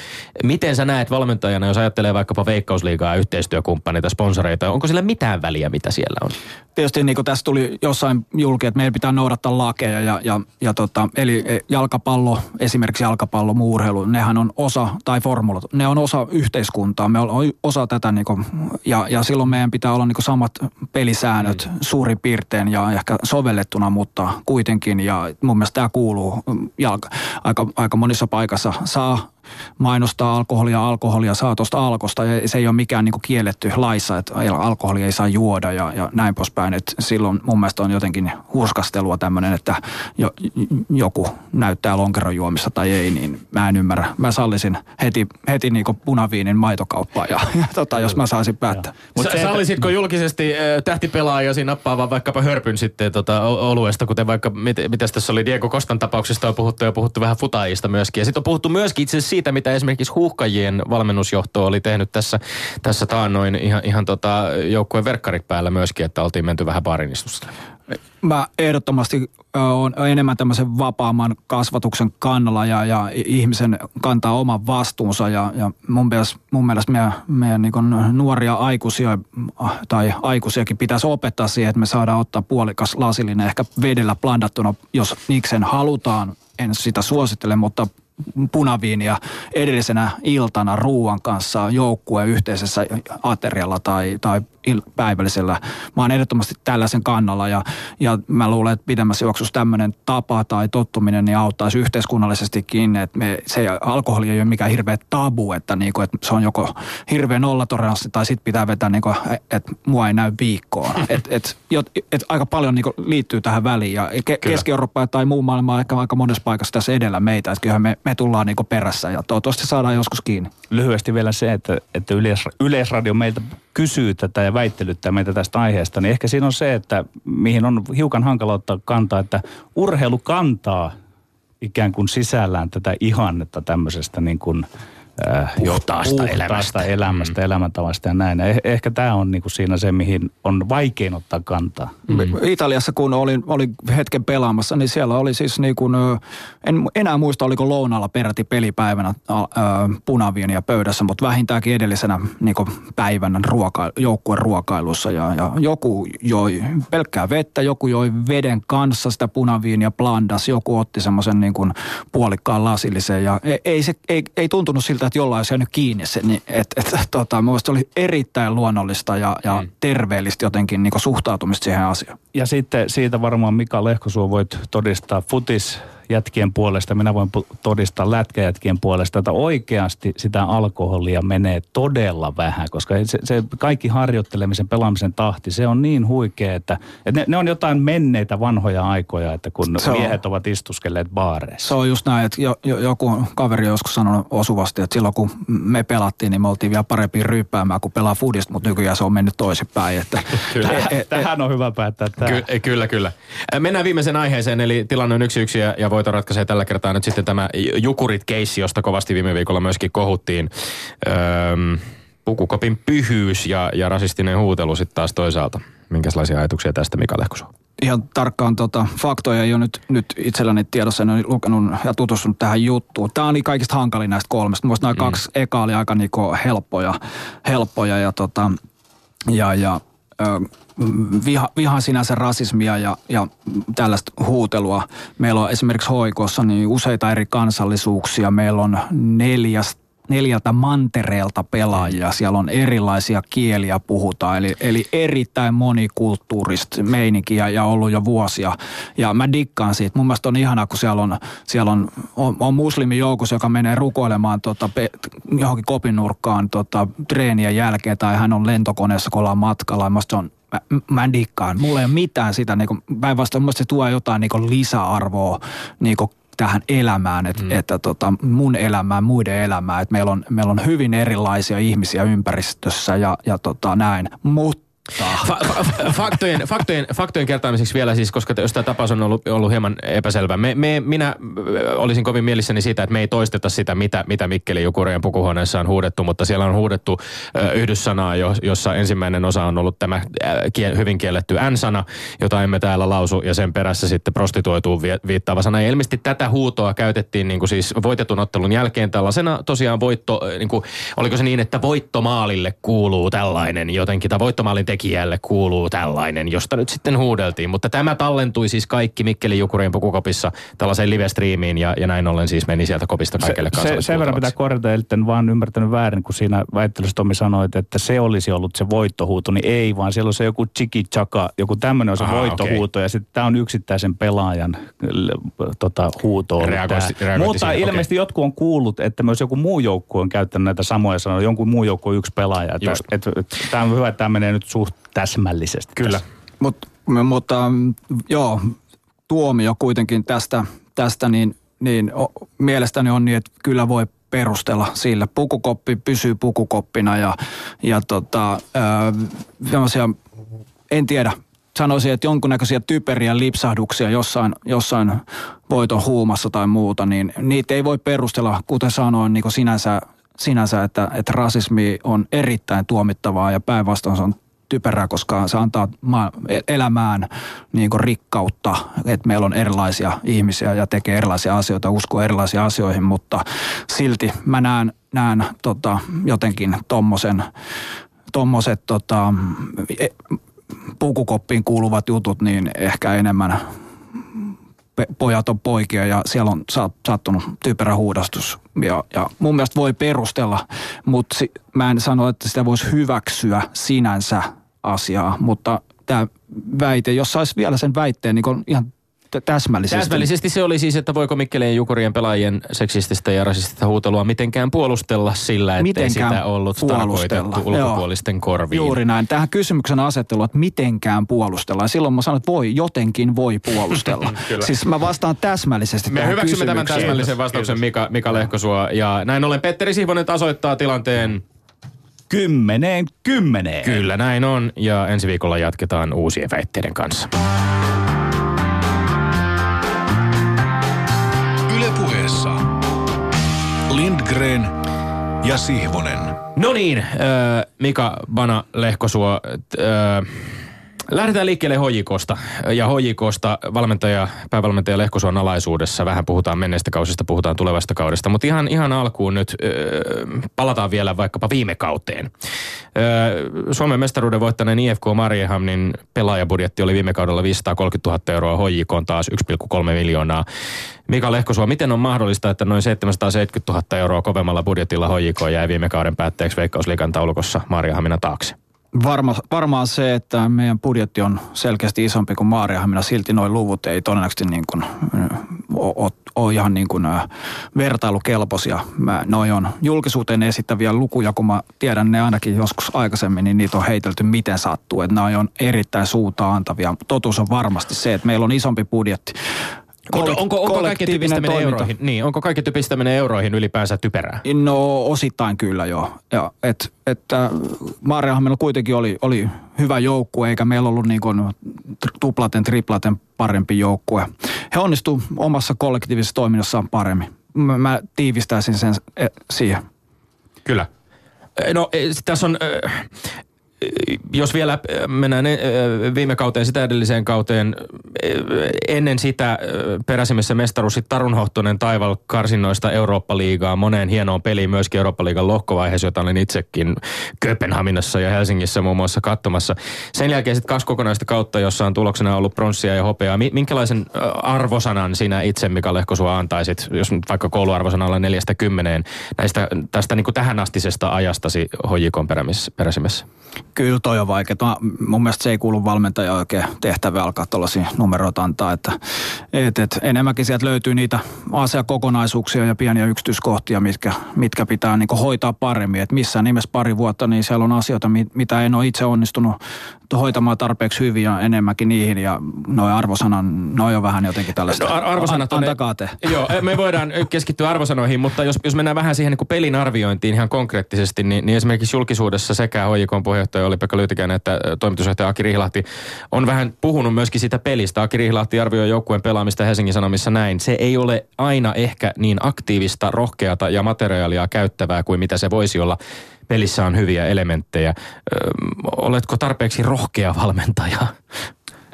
Miten sä näet valmentajana, jos ajattelee vaikkapa Veikkausliigaa, yhteistyökumppaneita, sponsoreita, onko sillä mitään väliä, mitä siellä on? Tietysti niin kuin tässä tuli jossain julki, että meidän pitää noudattaa lakeja ja, ja, ja tota, eli jalkapallo, esimerkiksi jalkapallo, muurheilu, nehän on osa, tai formulat, ne on osa yhteiskuntaa, me ollaan osa tätä niin kuin, ja, ja silloin meidän pitää olla niin samat pelisäännöt mm. suurin piirtein ja ehkä sovellettuna, mutta kuitenkin. Ja mun mielestä tämä kuuluu jalka, aika, aika monissa paikassa. Saa mainostaa alkoholia, alkoholia saa tuosta alkosta ja se ei ole mikään niin kuin kielletty laissa, että alkoholia ei saa juoda ja, ja näin poispäin. Et silloin mun mielestä on jotenkin hurskastelua tämmöinen, että jo, joku näyttää lonkeron juomissa tai ei, niin mä en ymmärrä. Mä sallisin heti, heti niin kuin punaviinin maitokauppaa ja, ja tota, jos mä saisin päättää. Mutta se, sallisitko julkisesti tähtipelaajasi nappaavan vaikkapa hörpyn sitten tota, oluesta, kuten vaikka, mit, mitäs tässä oli Diego Kostan tapauksesta on puhuttu ja puhuttu vähän futaajista myöskin. Ja sitten on puhuttu myöskin itse asiassa siitä, mitä esimerkiksi huuhkajien valmennusjohto oli tehnyt tässä, tässä taannoin ihan, ihan tota, joukkueen verkkarit päällä myöskin, että oltiin menty vähän baarinistusta. Mä ehdottomasti on enemmän tämmöisen vapaamman kasvatuksen kannalla ja, ja ihmisen kantaa oman vastuunsa ja, ja mun mielestä, mun mielestä meidän, meidän niin nuoria aikuisia tai aikuisiakin pitäisi opettaa siihen, että me saadaan ottaa puolikas lasillinen ehkä vedellä blandattuna, jos niiksen halutaan. En sitä suosittele, mutta punaviinia edellisenä iltana ruuan kanssa joukkueen yhteisessä aterialla tai, tai päivällisellä. Mä oon ehdottomasti tällaisen kannalla ja, ja mä luulen, että pidemmässä juoksussa tämmöinen tapa tai tottuminen niin auttaisi yhteiskunnallisestikin, että me, se alkoholi ei ole mikään hirveä tabu, että, niinku, että se on joko hirveä nollatoleranssi tai sitten pitää vetää, niinku, että mua ei näy viikkoon. et, et, et, et aika paljon niinku liittyy tähän väliin ja ke, Keski-Eurooppa tai muu maailma on ehkä aika monessa paikassa tässä edellä meitä, että kyllähän me, me tullaan niinku perässä ja toivottavasti saadaan joskus kiinni. Lyhyesti vielä se, että, että yleis, Yleisradio meiltä kysyy tätä ja väittelyttää meitä tästä aiheesta, niin ehkä siinä on se, että mihin on hiukan hankala ottaa kantaa, että urheilu kantaa ikään kuin sisällään tätä ihannetta tämmöisestä niin kuin – äh, puhtaasta, elämästä, elämästä mm. elämäntavasta ja näin. Eh, ehkä tämä on niinku siinä se, mihin on vaikein ottaa kantaa. Mm. Italiassa kun olin, olin hetken pelaamassa, niin siellä oli siis niin kuin, en enää muista oliko lounalla peräti pelipäivänä äh, punaviiniä pöydässä, mutta vähintäänkin edellisenä niin kuin päivänä ruoka, joukkueen ruokailussa ja, ja joku joi pelkkää vettä, joku joi veden kanssa sitä punaviiniä blandas, joku otti semmoisen niin kuin puolikkaan lasillisen ja ei, ei, se, ei, ei tuntunut siltä, että jollain olisi jäänyt kiinni se, niin et, et, tota, mielestäni oli erittäin luonnollista ja, ja mm. terveellistä jotenkin niin suhtautumista siihen asiaan. Ja sitten siitä varmaan Mika Lehkosuo voit todistaa futis jätkien puolesta, minä voin todistaa lätkäjätkien puolesta, että oikeasti sitä alkoholia menee todella vähän, koska se, se kaikki harjoittelemisen, pelaamisen tahti, se on niin huikea, että, että ne, ne on jotain menneitä vanhoja aikoja, että kun se miehet on, ovat istuskelleet baareissa. Se on just näin, että jo, jo, joku kaveri on joskus sanonut osuvasti, että silloin kun me pelattiin, niin me oltiin vielä parempi ryyppäämään kuin pelaa foodista, mutta nykyään se on mennyt toisinpäin. Että, kyllä. Tähän on hyvä päättää. Ky- kyllä, kyllä. Mennään viimeiseen aiheeseen, eli tilanne on yksi yksi ja, ja voito ratkaisee tällä kertaa nyt sitten tämä Jukurit-keissi, josta kovasti viime viikolla myöskin kohuttiin. Öö, pukukopin pyhyys ja, ja rasistinen huutelu sitten taas toisaalta. Minkälaisia ajatuksia tästä Mika Lehkosu? Ihan tarkkaan tota, faktoja ei ole nyt, nyt itselläni tiedossa, en ole lukenut ja tutustunut tähän juttuun. Tämä oli kaikista hankalin näistä kolmesta. Mielestäni nämä mm. kaksi eka oli aika niinku helppoja, helppoja ja, tota, ja, ja viha, viha sinänsä rasismia ja, ja tällaista huutelua. Meillä on esimerkiksi hoikossa niin useita eri kansallisuuksia. Meillä on neljästä neljältä mantereelta pelaajia. Siellä on erilaisia kieliä puhutaan, eli, eli erittäin monikulttuurista meininkiä ja ollut jo vuosia. Ja mä dikkaan siitä. Mun mielestä on ihanaa, kun siellä on, siellä on, on, on muslimijoukossa, joka menee rukoilemaan tota, pe, johonkin kopin nurkkaan tota, treenien jälkeen, tai hän on lentokoneessa, kun ollaan matkalla. Mä se on mä, mä dikkaan. Mulla ei ole mitään sitä, niin päinvastoin se tuo jotain niin lisäarvoa niin tähän elämään, että, mm. että tota, mun elämään, muiden elämään, että meillä on, meillä on hyvin erilaisia ihmisiä ympäristössä ja, ja tota, näin. Mutta Fa- fa- faktojen, faktojen, faktojen kertaamiseksi vielä siis, koska jos tämä tapaus on ollut, ollut hieman epäselvä. Me, me, minä olisin kovin mielissäni siitä, että me ei toisteta sitä, mitä, mitä Mikkeli Jukureen pukuhuoneessa on huudettu, mutta siellä on huudettu ö, yhdyssanaa, jossa ensimmäinen osa on ollut tämä kie, hyvin kielletty N-sana, jota emme täällä lausu, ja sen perässä sitten prostituoituun viittaava sana. Ja ilmeisesti tätä huutoa käytettiin niin kuin siis voitetun ottelun jälkeen tällaisena tosiaan voitto, niin kuin, oliko se niin, että voittomaalille kuuluu tällainen jotenkin, tai voittomaalin tekijälle kuuluu tällainen, josta nyt sitten huudeltiin. Mutta tämä tallentui siis kaikki Mikkeli Jukurien pukukopissa tällaiseen live-striimiin ja, ja näin ollen siis meni sieltä kopista kaikille se, se, Sen verran pitää korjata, että vaan ymmärtänyt väärin, kun siinä väittelyssä Tomi sanoi, että se olisi ollut se voittohuuto, niin ei, vaan siellä on se joku chiki chaka, joku tämmöinen on se Aha, voittohuuto okay. ja sitten tämä on yksittäisen pelaajan tota, huuto reagoisi, Mutta siihen, ilmeisesti okay. jotkut on kuullut, että myös joku muu joukkue on käyttänyt näitä samoja sanoja, jonkun muu joukkue yksi pelaaja. Tämä on hyvä, että tämä menee nyt suht täsmällisesti. Kyllä. Mut, mutta joo, tuomio kuitenkin tästä, tästä niin, niin o, mielestäni on niin, että kyllä voi perustella sillä. Pukukoppi pysyy pukukoppina ja, ja tota, ää, en tiedä, sanoisin, että jonkunnäköisiä typeriä lipsahduksia jossain, jossain voiton huumassa tai muuta, niin niitä ei voi perustella, kuten sanoin, niin sinänsä, sinänsä että, että rasismi on erittäin tuomittavaa ja päinvastoin se on typerää, koska se antaa maa, elämään niin rikkautta, että meillä on erilaisia ihmisiä ja tekee erilaisia asioita, uskoo erilaisiin asioihin, mutta silti mä näen, näen tota, jotenkin tommosen, tommoset tota, e, pukukoppiin kuuluvat jutut, niin ehkä enemmän pojat on poikia ja siellä on sattunut typerä huudastus. Ja, ja mun mielestä voi perustella, mutta si, mä en sano, että sitä voisi hyväksyä sinänsä asiaa, mutta tämä väite, jos saisi vielä sen väitteen niin ihan täsmällisesti. Täsmällisesti se oli siis, että voiko Mikkelien Jukurien pelaajien seksististä ja rasistista huutelua mitenkään puolustella sillä, että sitä ollut tarkoitettu ulkopuolisten Joo. korviin. Juuri näin. Tähän kysymyksen asettelu, että mitenkään puolustella. Ja silloin mä sanon, että voi, jotenkin voi puolustella. siis mä vastaan täsmällisesti Me hyväksymme tämän täsmällisen vastauksen Mika, Mika Lehkosua. Ja näin ollen Petteri Sihvonen tasoittaa tilanteen kymmeneen kymmeneen. Kyllä näin on ja ensi viikolla jatketaan uusien väitteiden kanssa. Ylepuheessa Lindgren ja Sihvonen. No niin, äh, Mika Bana Lehkosuo, äh, Lähdetään liikkeelle Hojikosta. Ja Hojikosta valmentaja, päävalmentaja Lehkosuon alaisuudessa. Vähän puhutaan menneistä kausista, puhutaan tulevasta kaudesta. Mutta ihan, ihan alkuun nyt äh, palataan vielä vaikkapa viime kauteen. Äh, Suomen mestaruuden voittaneen IFK Mariehamnin pelaajabudjetti oli viime kaudella 530 000 euroa. Hojikoon taas 1,3 miljoonaa. Mika Lehkosuo, miten on mahdollista, että noin 770 000 euroa kovemmalla budjetilla Hojikoon jäi viime kauden päätteeksi Veikkausliikan taulukossa Mariehamina taakse? Varma, varmaan se, että meidän budjetti on selkeästi isompi kuin Maariahamina, silti noin luvut ei todennäköisesti niin kuin, ole, ihan niin kuin, vertailukelpoisia. Mä, noi on julkisuuteen esittäviä lukuja, kun mä tiedän ne ainakin joskus aikaisemmin, niin niitä on heitelty miten sattuu. Että on erittäin suuta antavia. Totuus on varmasti se, että meillä on isompi budjetti. Mutta onko, onko kaikki typistäminen euroihin? Niin, onko kaikki typistäminen euroihin ylipäänsä typerää? No osittain kyllä joo. Ja, et, että Maariahamilla kuitenkin oli, oli hyvä joukkue, eikä meillä ollut niin kuin tuplaten, triplaten parempi joukkue. He onnistu omassa kollektiivisessa toiminnassaan paremmin. Mä, mä tiivistäisin sen e, siihen. Kyllä. No e, tässä on jos vielä äh, mennään äh, viime kauteen, sitä edelliseen kauteen, äh, ennen sitä peräsimessä mestaruus Tarun Hohtonen taival karsinnoista Eurooppa-liigaa, moneen hienoon peliin myöskin Eurooppa-liigan lohkovaiheessa, jota olin itsekin Kööpenhaminassa ja Helsingissä muun muassa katsomassa. Sen jälkeen sitten kaksi kokonaista kautta, jossa on tuloksena ollut pronssia ja hopeaa. Minkälaisen arvosanan sinä itse, Mika Lehkosua, antaisit, jos vaikka kouluarvosanalla neljästä kymmeneen, näistä, tästä niin kuin tähänastisesta ajastasi hojikon peräsimessä? Kyllä toi on vaikeaa. Mun mielestä se ei kuulu valmentaja oikein tehtävä alkaa tuollaisia numeroita antaa. Että, et, et, enemmänkin sieltä löytyy niitä asiakokonaisuuksia ja pieniä yksityiskohtia, mitkä, mitkä pitää niin hoitaa paremmin. Et missään nimessä pari vuotta, niin siellä on asioita, mitä en ole itse onnistunut hoitamaan tarpeeksi hyvin ja enemmänkin niihin ja noin arvosanan, noin on vähän jotenkin tällaista. No, ar- arvosanat on... Antakaa te. Joo, me voidaan keskittyä arvosanoihin, mutta jos, jos mennään vähän siihen niin pelin arviointiin ihan konkreettisesti, niin, niin esimerkiksi julkisuudessa sekä HJKn puheenjohtaja oli Pekka Lyytikäinen että toimitusjohtaja Aki Rihlahti on vähän puhunut myöskin sitä pelistä. Aki Rihlahti arvioi joukkueen pelaamista Helsingin Sanomissa näin. Se ei ole aina ehkä niin aktiivista, rohkeata ja materiaalia käyttävää kuin mitä se voisi olla pelissä on hyviä elementtejä. Ö, oletko tarpeeksi rohkea valmentaja?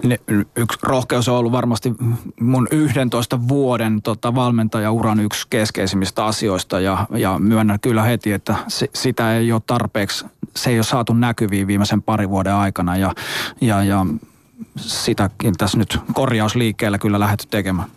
Ne, yksi rohkeus on ollut varmasti mun 11 vuoden tota, valmentajauran yksi keskeisimmistä asioista ja, ja myönnän kyllä heti, että se, sitä ei ole tarpeeksi, se ei ole saatu näkyviin viimeisen parin vuoden aikana ja, ja, ja sitäkin tässä nyt korjausliikkeellä kyllä lähdetty tekemään.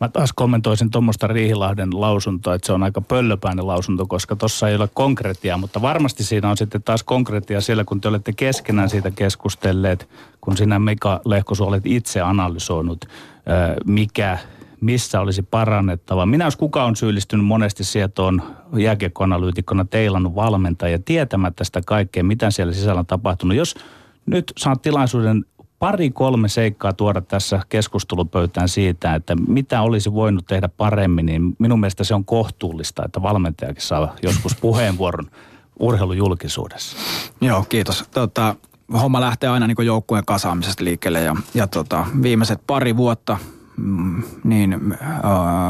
Mä taas kommentoisin tuommoista Riihilahden lausuntoa, että se on aika pöllöpäinen lausunto, koska tuossa ei ole konkretiaa, mutta varmasti siinä on sitten taas konkretiaa siellä, kun te olette keskenään siitä keskustelleet, kun sinä Mika Lehkosu olet itse analysoinut, mikä missä olisi parannettava. Minä jos kuka on syyllistynyt monesti siihen, että on jääkiekkoanalyytikkona teilannut valmentajia tietämättä sitä kaikkea, mitä siellä sisällä on tapahtunut. Jos nyt saat tilaisuuden pari-kolme seikkaa tuoda tässä keskustelupöytään siitä, että mitä olisi voinut tehdä paremmin, niin minun mielestä se on kohtuullista, että valmentajakin saa joskus puheenvuoron urheilujulkisuudessa. Joo, kiitos. Tota, homma lähtee aina niin joukkueen kasaamisesta liikkeelle ja, ja tota, viimeiset pari vuotta mm, niin äh,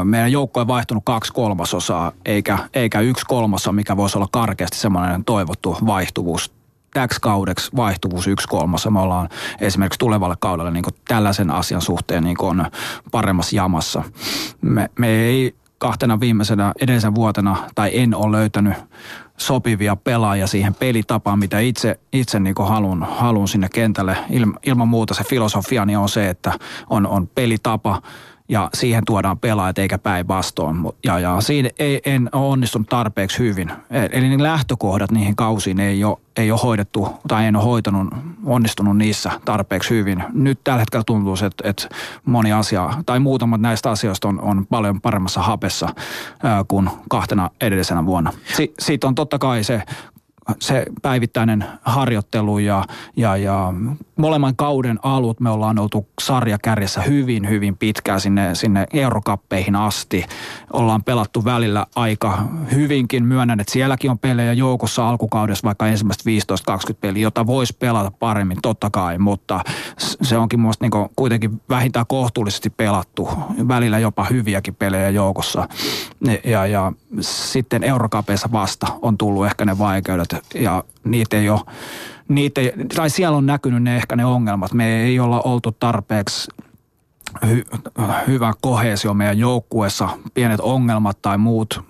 meidän joukko on vaihtunut kaksi kolmasosaa, eikä, eikä yksi kolmasosa, mikä voisi olla karkeasti semmoinen toivottu vaihtuvuus täksi kaudeksi vaihtuvuus yksi kolmas. Me ollaan esimerkiksi tulevalle kaudelle niin tällaisen asian suhteen niin on paremmassa jamassa. Me, me ei kahtena viimeisenä edellisen vuotena, tai en ole löytänyt sopivia pelaajia siihen pelitapaan, mitä itse, itse niin halun, halun sinne kentälle. Ilma, ilman muuta se filosofiani on se, että on, on pelitapa, ja siihen tuodaan pelaajat eikä päinvastoin. Ja, ja siinä ei, en ole onnistunut tarpeeksi hyvin. E, eli ne lähtökohdat niihin kausiin ei ole, ei ole hoidettu tai en ole hoitanut, onnistunut niissä tarpeeksi hyvin. Nyt tällä hetkellä tuntuu, että, että moni asia tai muutamat näistä asioista on, on paljon paremmassa hapessa ää, kuin kahtena edellisenä vuonna. Si, siitä on totta kai se se päivittäinen harjoittelu ja, ja, ja molemman kauden alut me ollaan oltu sarjakärjessä hyvin, hyvin pitkään sinne, sinne eurokappeihin asti. Ollaan pelattu välillä aika hyvinkin. Myönnän, että sielläkin on pelejä joukossa alkukaudessa, vaikka ensimmäistä 15-20 peliä, jota voisi pelata paremmin, totta kai, mutta se onkin minusta niin kuitenkin vähintään kohtuullisesti pelattu. Välillä jopa hyviäkin pelejä joukossa. Ja, ja sitten eurokapeissa vasta on tullut ehkä ne vaikeudet ja niitä ei ole niitä, tai siellä on näkynyt ne ehkä ne ongelmat. Me ei olla oltu tarpeeksi hy, hyvä kohesio meidän joukkueessa, pienet ongelmat tai muut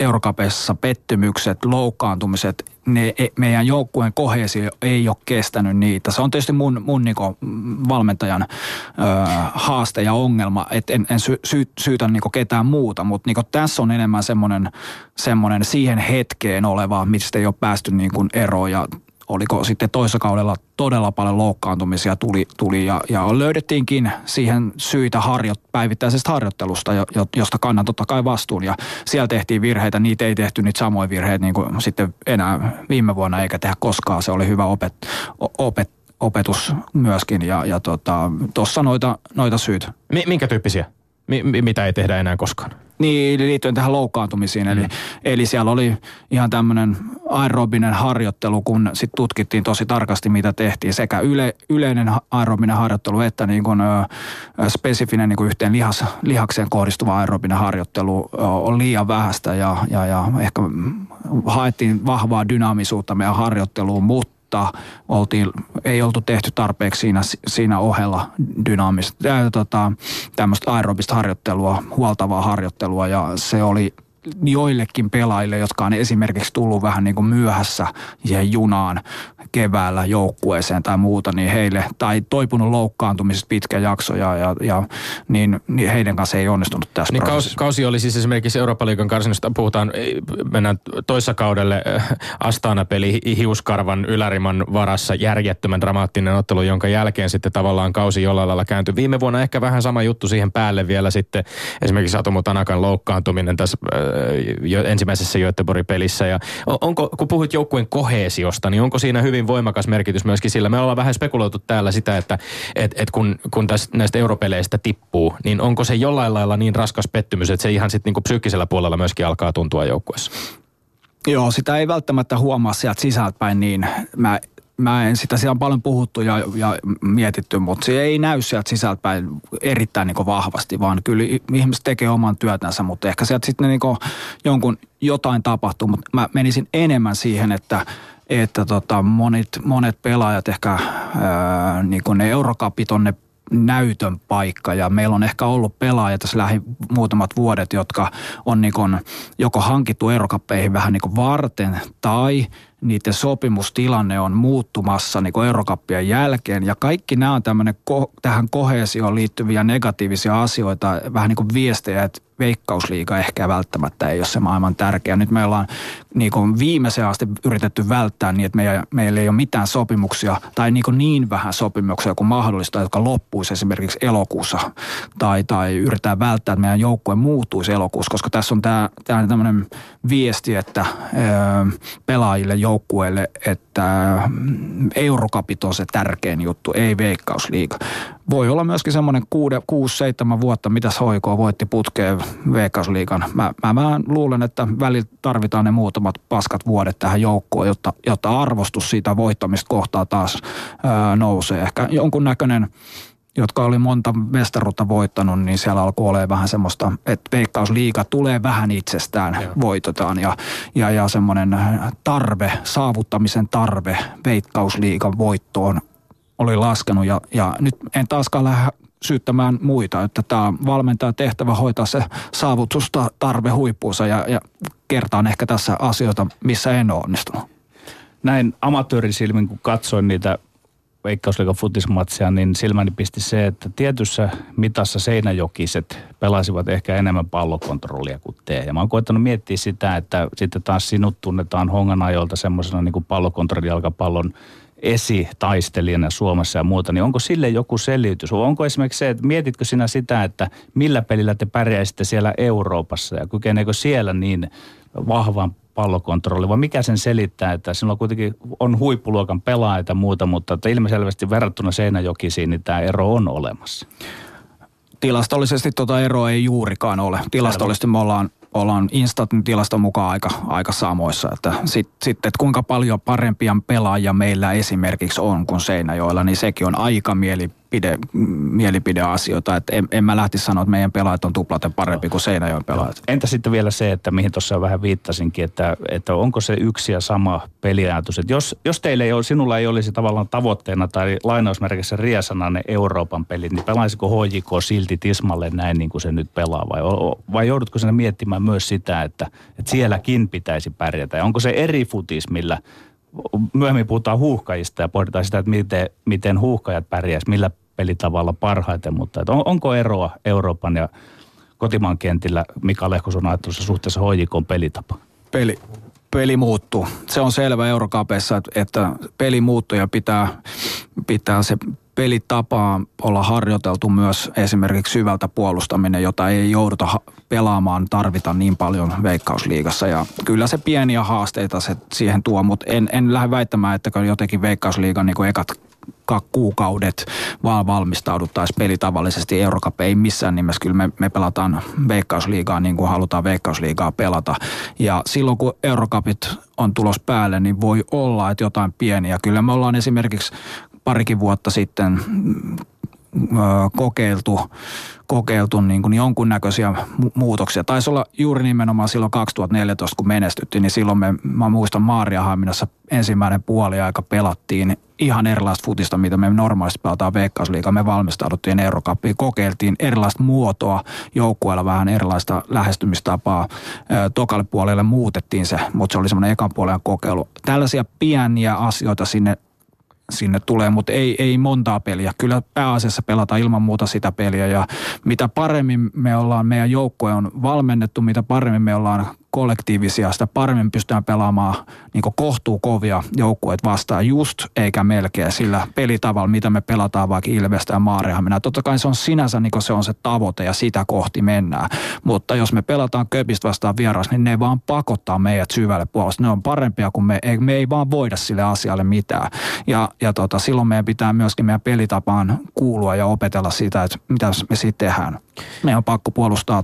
eurokapeissa pettymykset, loukkaantumiset, ne, e, meidän joukkueen kohesio ei ole kestänyt niitä. Se on tietysti mun, mun niinku valmentajan ö, haaste ja ongelma, että en, en sy, sy, syytä niinku ketään muuta, mutta niinku tässä on enemmän semmoinen, semmoinen siihen hetkeen oleva, mistä ei ole päästy niinku eroon ja oliko sitten toisessa kaudella todella paljon loukkaantumisia tuli, tuli ja, ja löydettiinkin siihen syitä harjo, päivittäisestä harjoittelusta, jo, josta kannan totta kai vastuun. Ja siellä tehtiin virheitä, niitä ei tehty niitä samoja virheitä niin kuin sitten enää viime vuonna eikä tehdä koskaan. Se oli hyvä opet, opet, opetus myöskin ja, ja tuossa tota, noita, noita syitä. Minkä tyyppisiä? Mi- mitä ei tehdä enää koskaan? Niin, liittyen tähän loukkaantumisiin. Eli, mm. eli siellä oli ihan tämmöinen aerobinen harjoittelu, kun sitten tutkittiin tosi tarkasti, mitä tehtiin. Sekä yle, yleinen aerobinen harjoittelu että niin kun, ö, spesifinen niin kun yhteen lihas, lihakseen kohdistuva aerobinen harjoittelu ö, on liian vähäistä ja, ja, ja ehkä haettiin vahvaa dynaamisuutta meidän harjoitteluun, mutta mutta oltiin, ei oltu tehty tarpeeksi siinä, siinä ohella dynaamista, tota, tämmöistä aerobista harjoittelua, huoltavaa harjoittelua ja se oli joillekin pelaajille, jotka on esimerkiksi tullut vähän niin kuin myöhässä siihen junaan keväällä joukkueeseen tai muuta, niin heille, tai toipunut loukkaantumisesta pitkä jakso, ja, ja, ja niin, niin heidän kanssa ei onnistunut tässä niin kausi, kausi oli siis esimerkiksi Euroopan liigan karsinnosta, puhutaan, mennään toissa kaudelle äh, Astana-peli Hiuskarvan Yläriman varassa, järjettömän dramaattinen ottelu, jonka jälkeen sitten tavallaan kausi jollain lailla kääntyi. Viime vuonna ehkä vähän sama juttu siihen päälle vielä sitten, esimerkiksi Atomo Tanakan loukkaantuminen tässä äh, jo ensimmäisessä Göteborg-pelissä. Ja onko, kun puhuit joukkueen kohesiosta, niin onko siinä hyvin voimakas merkitys myöskin sillä? Me ollaan vähän spekuloitu täällä sitä, että et, et kun, kun tästä, näistä europeleistä tippuu, niin onko se jollain lailla niin raskas pettymys, että se ihan sitten niinku psyykkisellä puolella myöskin alkaa tuntua joukkueessa? Joo, sitä ei välttämättä huomaa sieltä sisältäpäin niin. Mä mä en sitä, siellä on paljon puhuttu ja, ja mietitty, mutta se ei näy sieltä sisältäpäin erittäin niin vahvasti, vaan kyllä ihmiset tekee oman työtänsä, mutta ehkä sieltä sitten niin jonkun jotain tapahtuu, mutta mä menisin enemmän siihen, että että tota, monet, monet pelaajat ehkä ää, niin ne eurokapit on ne näytön paikka. Ja meillä on ehkä ollut pelaajia tässä lähi muutamat vuodet, jotka on niin joko hankittu eurokappeihin vähän niin varten tai niiden sopimustilanne on muuttumassa niin kuin eurokappien jälkeen. Ja kaikki nämä on tämmöinen ko- tähän kohesioon liittyviä negatiivisia asioita, vähän niin kuin viestejä, että veikkausliiga ehkä välttämättä ei ole se maailman tärkeä. Nyt me ollaan niin kuin viimeiseen asti yritetty välttää niin, että meillä, meillä ei ole mitään sopimuksia tai niin, kuin niin vähän sopimuksia kuin mahdollista, jotka loppuisi esimerkiksi elokuussa. Tai, tai yritetään välttää, että meidän joukkue muuttuisi elokuussa, koska tässä on tämä, tämä tämmöinen viesti, että pelaajille, joukkueille, että eurokapit on se tärkein juttu, ei veikkausliiga voi olla myöskin semmoinen 6-7 vuotta, mitä hoikoo voitti putkeen Veikkausliigan. Mä, mä, mä luulen, että välillä tarvitaan ne muutamat paskat vuodet tähän joukkoon, jotta, jotta arvostus siitä voittamista kohtaa taas ää, nousee. Ehkä jonkunnäköinen jotka oli monta mestaruutta voittanut, niin siellä alkoi olemaan vähän semmoista, että veikkausliiga tulee vähän itsestään, Joo. voitetaan ja, ja, ja semmoinen tarve, saavuttamisen tarve veikkausliigan voittoon oli laskenut ja, ja nyt en taaskaan lähde syyttämään muita, että tämä valmentaja tehtävä hoitaa se saavutusta tarve huippuunsa ja, ja kertaan ehkä tässä asioita, missä en ole onnistunut. Näin amatöörisilmin, kun katsoin niitä Veikkausliikan futismatsia, niin silmäni pisti se, että tietyssä mitassa seinäjokiset pelasivat ehkä enemmän pallokontrollia kuin te. Ja mä oon koettanut miettiä sitä, että sitten taas sinut tunnetaan hongan ajolta semmoisena niin pallokontrollijalkapallon esitaistelijana Suomessa ja muuta, niin onko sille joku selitys? Onko esimerkiksi se, että mietitkö sinä sitä, että millä pelillä te pärjäisitte siellä Euroopassa ja kykeneekö siellä niin vahvan pallokontrolli, vai mikä sen selittää, että sinulla kuitenkin on huippuluokan pelaajia ja muuta, mutta että ilmiselvästi verrattuna Seinäjokisiin, niin tämä ero on olemassa. Tilastollisesti tuota eroa ei juurikaan ole. Tilastollisesti me ollaan ollaan Instatin tilaston mukaan aika, aika samoissa. Että sitten, sit, että kuinka paljon parempia pelaajia meillä esimerkiksi on kuin Seinäjoella, niin sekin on aika mieli, mielipide, mielipideasioita. Että en, en mä lähtisi sanoa, että meidän pelaajat on tuplaten parempi kuin Seinäjoen pelaajat. Entä sitten vielä se, että mihin tuossa vähän viittasinkin, että, että onko se yksi ja sama peliajatus, että jos, jos teille ei ole, sinulla ei olisi tavallaan tavoitteena tai lainausmerkissä riesana ne Euroopan pelit, niin pelaisiko HJK silti Tismalle näin niin kuin se nyt pelaa vai, vai joudutko sinä miettimään myös sitä, että, että sielläkin pitäisi pärjätä ja onko se eri futis, millä myöhemmin puhutaan huuhkajista ja pohditaan sitä, että miten, miten huuhkajat pärjäisivät, millä pelitavalla parhaiten, mutta on, onko eroa Euroopan ja kotimaan kentillä Mika Lehkoson ajattelussa suhteessa hoijikon pelitapa? Peli, peli muuttuu. Se on selvä Eurokapeissa, että, että peli muuttuu ja pitää, pitää se pelitapa olla harjoiteltu myös esimerkiksi syvältä puolustaminen, jota ei jouduta pelaamaan, tarvita niin paljon veikkausliigassa. Ja kyllä se pieniä haasteita se siihen tuo, mutta en, en lähde väittämään, että jotenkin veikkausliigan niin ekat kuukaudet vaan valmistauduttaisiin peli tavallisesti. Eurocup ei missään nimessä, kyllä me, me pelataan veikkausliigaa niin kuin halutaan veikkausliigaa pelata. Ja silloin kun Eurocupit on tulos päälle, niin voi olla, että jotain pieniä. Kyllä me ollaan esimerkiksi parikin vuotta sitten kokeiltu, kokeiltu niin kuin jonkunnäköisiä muutoksia. Taisi olla juuri nimenomaan silloin 2014, kun menestyttiin, niin silloin me, mä muistan Maariahaminassa ensimmäinen puoli aika pelattiin ihan erilaista futista, mitä me normaalisti pelataan Veikkausliigaa. Me valmistauduttiin Eurocuppiin, kokeiltiin erilaista muotoa joukkueella, vähän erilaista lähestymistapaa. Tokalle puolelle muutettiin se, mutta se oli semmoinen ekan puolen kokeilu. Tällaisia pieniä asioita sinne sinne tulee, mutta ei, ei montaa peliä. Kyllä pääasiassa pelataan ilman muuta sitä peliä ja mitä paremmin me ollaan, meidän joukkue on valmennettu, mitä paremmin me ollaan kollektiivisia, sitä paremmin pystytään pelaamaan niin kohtuukovia joukkueet vastaan just eikä melkein sillä pelitavalla, mitä me pelataan vaikka Ilvestä ja Maarihamina. Totta kai se on sinänsä niin se on se tavoite ja sitä kohti mennään. Mutta jos me pelataan Köpistä vastaan vieras, niin ne vaan pakottaa meidät syvälle puolesta. Ne on parempia kuin me, me ei vaan voida sille asialle mitään. Ja, ja tota, silloin meidän pitää myöskin meidän pelitapaan kuulua ja opetella sitä, että mitä me siitä tehdään. Meidän on pakko puolustaa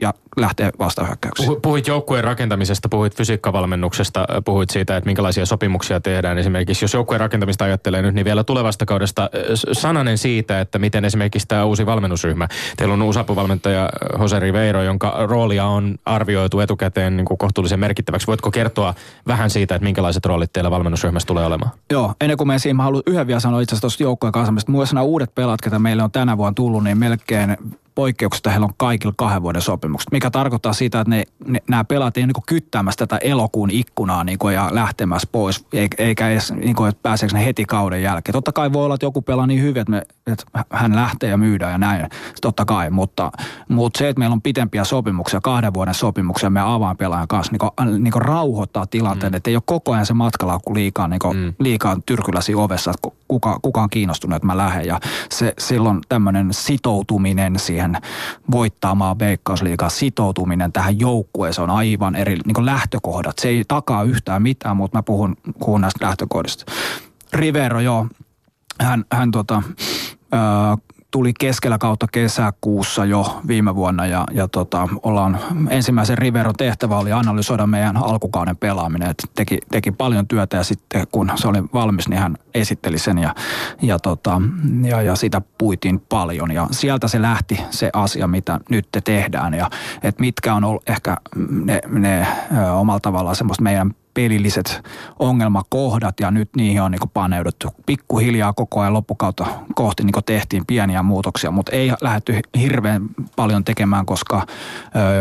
ja lähtee vastahyökkäyksiin. Puhuit joukkueen rakentamisesta, puhuit fysiikkavalmennuksesta, puhuit siitä, että minkälaisia sopimuksia tehdään. Esimerkiksi jos joukkueen rakentamista ajattelee nyt, niin vielä tulevasta kaudesta sananen siitä, että miten esimerkiksi tämä uusi valmennusryhmä. Teillä on usapuvalmentaja Jose Riveiro, jonka roolia on arvioitu etukäteen niin kuin kohtuullisen merkittäväksi. Voitko kertoa vähän siitä, että minkälaiset roolit teillä valmennusryhmässä tulee olemaan? Joo, ennen kuin me siihen, mä haluan yhden vielä sanoa itse asiassa tuosta joukkueen kanssa. Myös nämä uudet pelaat, ketä meille on tänä vuonna tullut, niin melkein poikkeuksesta heillä on kaikilla kahden vuoden sopimukset, mikä tarkoittaa sitä, että ne, ne, nämä pelaat ei ole niin kyttäämässä tätä elokuun ikkunaa niin kuin, ja lähtemässä pois, eikä edes niin kuin, että pääseekö ne heti kauden jälkeen. Totta kai voi olla, että joku pelaa niin hyvin, että, me, että hän lähtee ja myydään ja näin, totta kai, mutta, mutta se, että meillä on pitempiä sopimuksia, kahden vuoden sopimuksia meidän avainpelaajan kanssa, niin kuin, niin kuin rauhoittaa tilanteen, mm. että ei ole koko ajan se matkalaukku liikaa, niin kuin, mm. liikaa tyrkyläsi ovessa, että kuka, kuka on kiinnostunut, että mä lähden ja se, silloin tämmöinen sitoutuminen siihen siihen voittamaan Veikkausliigaa sitoutuminen tähän joukkueeseen on aivan eri niin lähtökohdat. Se ei takaa yhtään mitään, mutta mä puhun, puhun näistä lähtökohdista. Rivero, joo, hän, hän tota, tuli keskellä kautta kesäkuussa jo viime vuonna ja, ja tota, ollaan ensimmäisen Riveron tehtävä oli analysoida meidän alkukauden pelaaminen. Et teki, teki paljon työtä ja sitten kun se oli valmis, niin hän esitteli sen ja, ja, tota, ja, ja sitä puitiin paljon ja sieltä se lähti se asia, mitä nyt te tehdään ja että mitkä on ollut ehkä ne, ne ö, omalla tavallaan semmoista meidän pelilliset ongelmakohdat ja nyt niihin on niin paneuduttu pikkuhiljaa koko ajan loppukautta kohti niin tehtiin pieniä muutoksia, mutta ei lähdetty hirveän paljon tekemään, koska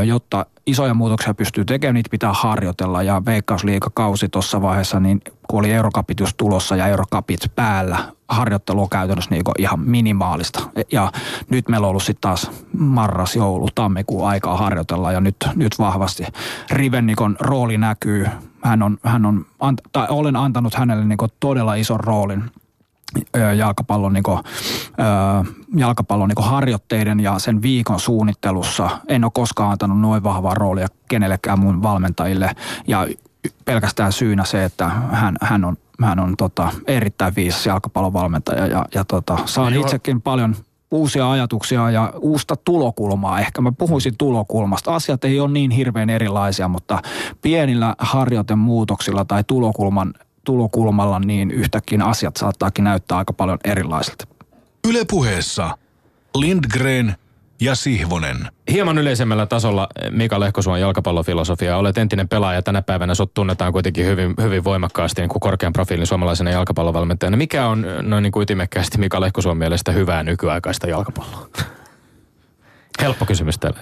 jotta isoja muutoksia pystyy tekemään, niitä pitää harjoitella ja veikkausliikakausi tuossa vaiheessa, niin kun oli eurokapit just tulossa ja eurokapit päällä, harjoittelu on käytännössä niin ihan minimaalista. Ja nyt meillä on ollut sitten taas marras, joulu, tammikuun aikaa harjoitella ja nyt, nyt vahvasti Rivennikon rooli näkyy. Hän on, hän on tai olen antanut hänelle niin todella ison roolin jalkapallon, niin kuin, jalkapallon niin harjoitteiden ja sen viikon suunnittelussa. En ole koskaan antanut noin vahvaa roolia kenellekään mun valmentajille ja pelkästään syynä se, että hän, hän on, hän on tota, erittäin viisas jalkapallon valmentaja ja, ja tota, saan itsekin paljon uusia ajatuksia ja uusta tulokulmaa. Ehkä mä puhuisin tulokulmasta. Asiat ei ole niin hirveän erilaisia, mutta pienillä harjoitemuutoksilla tai tulokulman tulokulmalla, niin yhtäkkiä asiat saattaakin näyttää aika paljon erilaisilta. Ylepuheessa Lindgren ja Sihvonen. Hieman yleisemmällä tasolla Mika Lehkosuon jalkapallofilosofia. Olet entinen pelaaja tänä päivänä, sut tunnetaan kuitenkin hyvin, hyvin voimakkaasti niin kuin korkean profiilin suomalaisena jalkapallovalmentajana. Mikä on noin niin kuin ytimekkäästi Mika Lehkosuon mielestä hyvää nykyaikaista jalkapalloa? Helppo kysymys tälle.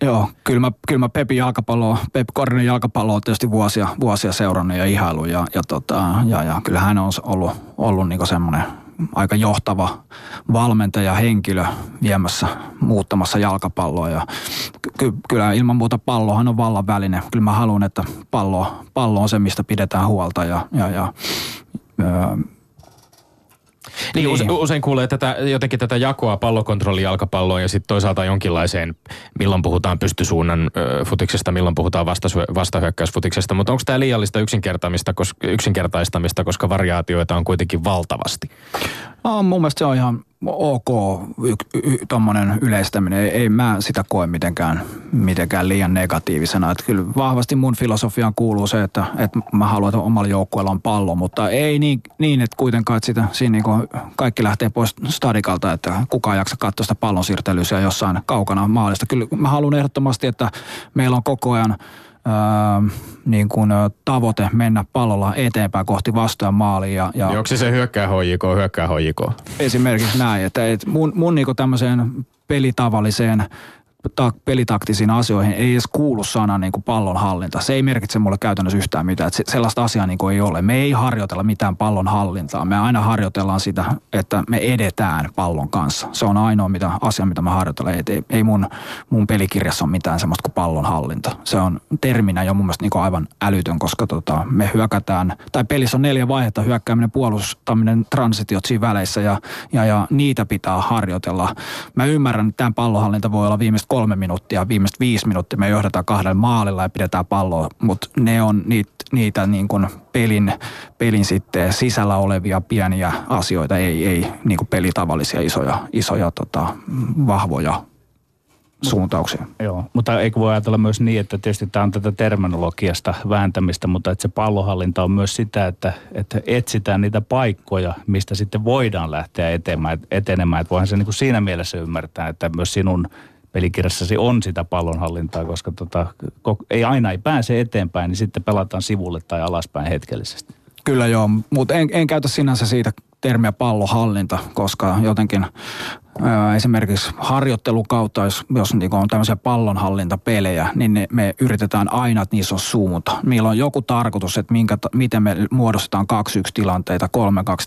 Joo, kyllä mä, kyllä mä Pepin jalkapallo, Pep Kornin jalkapallo on tietysti vuosia, vuosia seurannut ja ihailu ja, ja, tota, ja, ja kyllä hän on ollut, ollut niin semmoinen aika johtava valmentaja, henkilö viemässä, muuttamassa jalkapalloa. Ja ky- kyllä ilman muuta pallohan on vallan väline. Kyllä mä haluan, että pallo, pallo on se, mistä pidetään huolta ja, ja, ja niin, niin. usein kuulee tätä, jotenkin tätä jakoa pallokontrolli jalkapalloon ja sitten toisaalta jonkinlaiseen, milloin puhutaan pystysuunnan ö, futiksesta, milloin puhutaan vastahyökkäysfutiksesta, mutta onko tämä liiallista yksinkertaistamista, koska, yksinkertaistamista, koska variaatioita on kuitenkin valtavasti? No, mun mielestä se on ihan ok tuommoinen yleistäminen. Ei, ei mä sitä koe mitenkään, mitenkään liian negatiivisena. Että kyllä vahvasti mun filosofiaan kuuluu se, että, että mä haluan, että omalla joukkueella on pallo, mutta ei niin, niin että kuitenkaan, että sitä, siinä niin kaikki lähtee pois stadikalta, että kukaan jaksa katsoa sitä pallon siirtelyä jossain kaukana maalista. Kyllä mä haluan ehdottomasti, että meillä on koko ajan – niin kuin, tavoite mennä pallolla eteenpäin kohti vastaan maaliin. Ja, ja niin onko se se hyökkää HJK, hyökkää HJK? Esimerkiksi näin, että et mun, mun niin tämmöiseen pelitavalliseen ta- pelitaktisiin asioihin ei edes kuulu sana niin kuin pallonhallinta. Se ei merkitse mulle käytännössä yhtään mitään. Että se, sellaista asiaa niin kuin ei ole. Me ei harjoitella mitään pallonhallintaa. Me aina harjoitellaan sitä, että me edetään pallon kanssa. Se on ainoa mitä, asia, mitä mä harjoitelen. Et ei, ei mun, mun pelikirjassa ole mitään semmoista kuin pallonhallinta. Se on terminä jo mun mielestä niin kuin aivan älytön, koska tota, me hyökätään, tai pelissä on neljä vaihetta, hyökkääminen, puolustaminen, transitiot siinä väleissä ja, ja, ja niitä pitää harjoitella. Mä ymmärrän, että tämä pallonhallinta voi olla viimeistä kolme minuuttia, viimeistä viisi minuuttia me johdetaan kahdella maalilla ja pidetään palloa, mutta ne on niitä, niitä niin kuin pelin, pelin sitten sisällä olevia pieniä asioita, ei, ei niin kuin pelitavallisia isoja, isoja tota, vahvoja suuntauksia. Joo, mutta eikö voi ajatella myös niin, että tietysti tämä on tätä terminologiasta vääntämistä, mutta että se pallohallinta on myös sitä, että, että etsitään niitä paikkoja, mistä sitten voidaan lähteä etenemään. etenemään. Että voihan se niin kuin siinä mielessä ymmärtää, että myös sinun pelikirjassasi on sitä pallonhallintaa, koska tota, ei aina ei pääse eteenpäin, niin sitten pelataan sivulle tai alaspäin hetkellisesti. Kyllä joo, mutta en, en käytä sinänsä siitä termiä pallohallinta, koska jotenkin esimerkiksi harjoittelukautta, jos, jos niin on tämmöisiä pallonhallintapelejä, niin ne, me yritetään aina, että niissä on suunta. Meillä on joku tarkoitus, että minkä, miten me muodostetaan 2-1 tilanteita, 3-2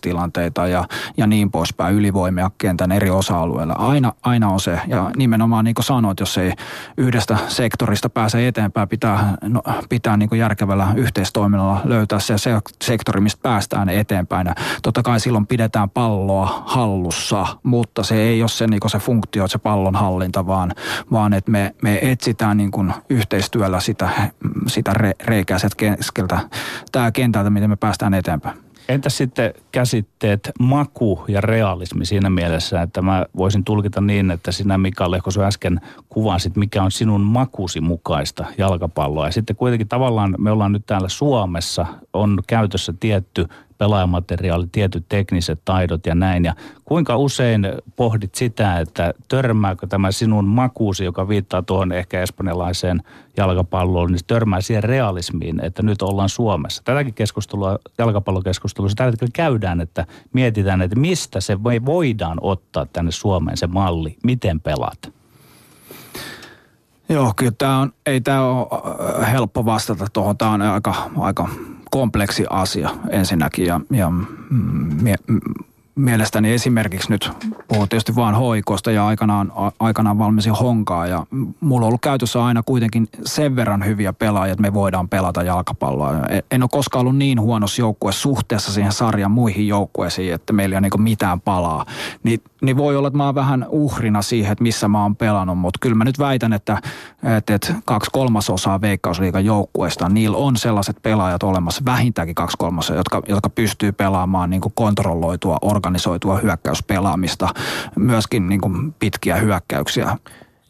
tilanteita ja, ja niin poispäin ylivoimia kentän eri osa-alueilla. Aina, aina on se. Ja nimenomaan niin kuin sanoit, jos ei yhdestä sektorista pääse eteenpäin, pitää, no, pitää niin järkevällä yhteistoiminnalla löytää se sektori, mistä päästään eteenpäin. Ja totta kai silloin pidetään palloa hallussa, mutta se ei ei ole se, niin se funktio, se pallon hallinta, vaan, vaan että me, me etsitään niin kuin yhteistyöllä sitä, sitä re, reikää keskeltä, tämä kentältä, miten me päästään eteenpäin. Entä sitten käsitteet maku ja realismi siinä mielessä, että mä voisin tulkita niin, että sinä Mika Lehkosu äsken kuvasit, mikä on sinun makusi mukaista jalkapalloa. Ja sitten kuitenkin tavallaan me ollaan nyt täällä Suomessa, on käytössä tietty pelaajamateriaali, tietyt tekniset taidot ja näin. Ja kuinka usein pohdit sitä, että törmääkö tämä sinun makuusi, joka viittaa tuohon ehkä espanjalaiseen jalkapalloon, niin törmää siihen realismiin, että nyt ollaan Suomessa. Tätäkin keskustelua, jalkapallokeskustelua, tällä hetkellä käydään, että mietitään, että mistä se voidaan ottaa tänne Suomeen se malli, miten pelaat. Joo, kyllä tämä on, ei tämä ole äh, helppo vastata tuohon. Tämä on aika, aika kompleksi asia ensinnäkin ja, ja mie, mielestäni esimerkiksi nyt puhun tietysti vaan hoikosta ja aikanaan, aikanaan valmisin honkaa ja mulla on ollut käytössä aina kuitenkin sen verran hyviä pelaajia, että me voidaan pelata jalkapalloa. En ole koskaan ollut niin huonossa joukkue suhteessa siihen sarjan muihin joukkueisiin, että meillä ei ole niin mitään palaa. Niin, niin voi olla, että mä oon vähän uhrina siihen, että missä mä oon pelannut, mutta kyllä mä nyt väitän, että, että, kaksi kolmasosaa Veikkausliikan joukkueesta, niillä on sellaiset pelaajat olemassa, vähintäänkin kaksi kolmasosaa, jotka, jotka pystyy pelaamaan niin kontrolloitua organisoitua hyökkäyspelaamista, myöskin niin kuin pitkiä hyökkäyksiä.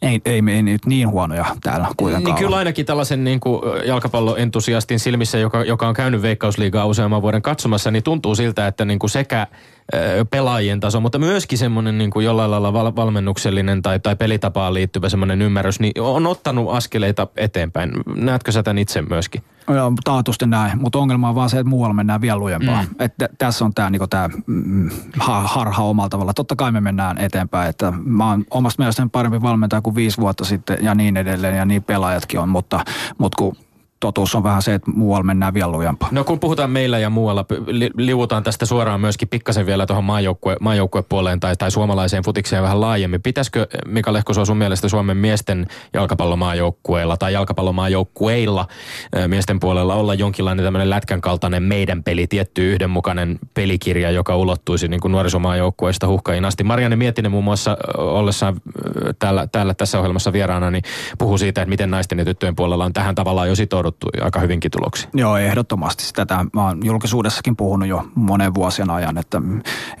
Ei, ei me ei nyt niin huonoja täällä kuitenkaan Niin kyllä ainakin tällaisen niin kuin jalkapalloentusiastin silmissä, joka, joka on käynyt Veikkausliigaa useamman vuoden katsomassa, niin tuntuu siltä, että niin kuin sekä pelaajien taso, mutta myöskin semmoinen niin kuin jollain lailla val- valmennuksellinen tai, tai pelitapaan liittyvä semmoinen ymmärrys, niin on ottanut askeleita eteenpäin. Näetkö sä tämän itse myöskin? Joo, taatusti näin, mutta ongelma on vaan se, että muualla mennään vielä lujempaa. Mm. Että tässä on tämä niinku tää, mm, harha omalla tavalla. Totta kai me mennään eteenpäin, että mä oon omasta mielestäni parempi valmentaja kuin viisi vuotta sitten ja niin edelleen ja niin pelaajatkin on, mutta, mutta kun totuus on vähän se, että muualla mennään vielä lujempaa. No kun puhutaan meillä ja muualla, li, liuutaan tästä suoraan myöskin pikkasen vielä tuohon maajoukkue, maajoukkuepuoleen tai, tai suomalaiseen futikseen vähän laajemmin. Pitäisikö Mika Lehkosuo sun mielestä Suomen miesten jalkapallomaajoukkueilla tai jalkapallomaajoukkueilla miesten puolella olla jonkinlainen tämmöinen lätkän kaltainen meidän peli, tietty yhdenmukainen pelikirja, joka ulottuisi niin kuin nuorisomaajoukkueista huhkaihin asti. Marianne Miettinen muun muassa ollessaan täällä, täällä tässä ohjelmassa vieraana, niin puhuu siitä, että miten naisten ja tyttöjen puolella on tähän tavallaan jo sitouduttu saavutettu aika hyvinkin tuloksia. Joo, ehdottomasti. Tätä mä oon julkisuudessakin puhunut jo monen vuosien ajan, että,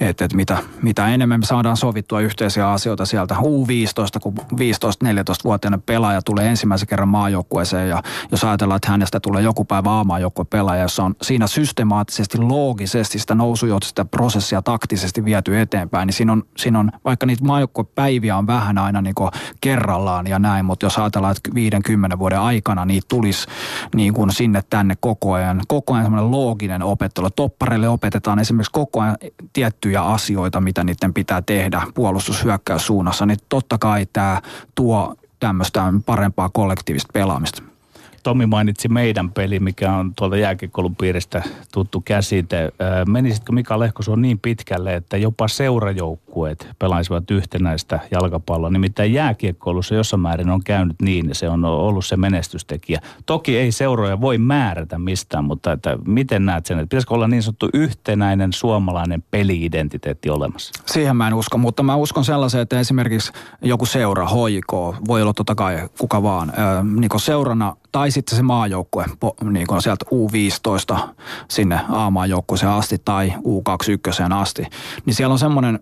että, että mitä, mitä enemmän me saadaan sovittua yhteisiä asioita sieltä U15, kun 15-14-vuotiainen pelaaja tulee ensimmäisen kerran maajoukkueeseen ja jos ajatellaan, että hänestä tulee joku päivä a pelaaja, jossa on siinä systemaattisesti, loogisesti sitä nousujohtoista prosessia taktisesti viety eteenpäin, niin siinä on, siinä on vaikka niitä maajoukkuepäiviä on vähän aina niin kerrallaan ja näin, mutta jos ajatellaan, että 50 vuoden aikana niitä tulisi niin kuin sinne tänne koko ajan. Koko ajan semmoinen looginen opettelu. Toppareille opetetaan esimerkiksi koko ajan tiettyjä asioita, mitä niiden pitää tehdä puolustushyökkäyssuunnassa. Niin totta kai tämä tuo tämmöistä parempaa kollektiivista pelaamista. Tomi mainitsi meidän peli, mikä on tuolta jääkiekkoulun piiristä tuttu käsite. Menisitkö Mika Lehkosuo niin pitkälle, että jopa seurajoukkueet pelaisivat yhtenäistä jalkapalloa? Nimittäin jääkiekkoilussa jossain määrin on käynyt niin, ja se on ollut se menestystekijä. Toki ei seuroja voi määrätä mistään, mutta että miten näet sen, että pitäisikö olla niin sanottu yhtenäinen suomalainen peliidentiteetti olemassa? Siihen mä en usko, mutta mä uskon sellaisen, että esimerkiksi joku seura, HJK, voi olla totta kai kuka vaan, niin seurana tai sitten se maajoukkue niin kuin sieltä U15 sinne A-maajoukkueeseen asti tai U21 asti, niin siellä on semmoinen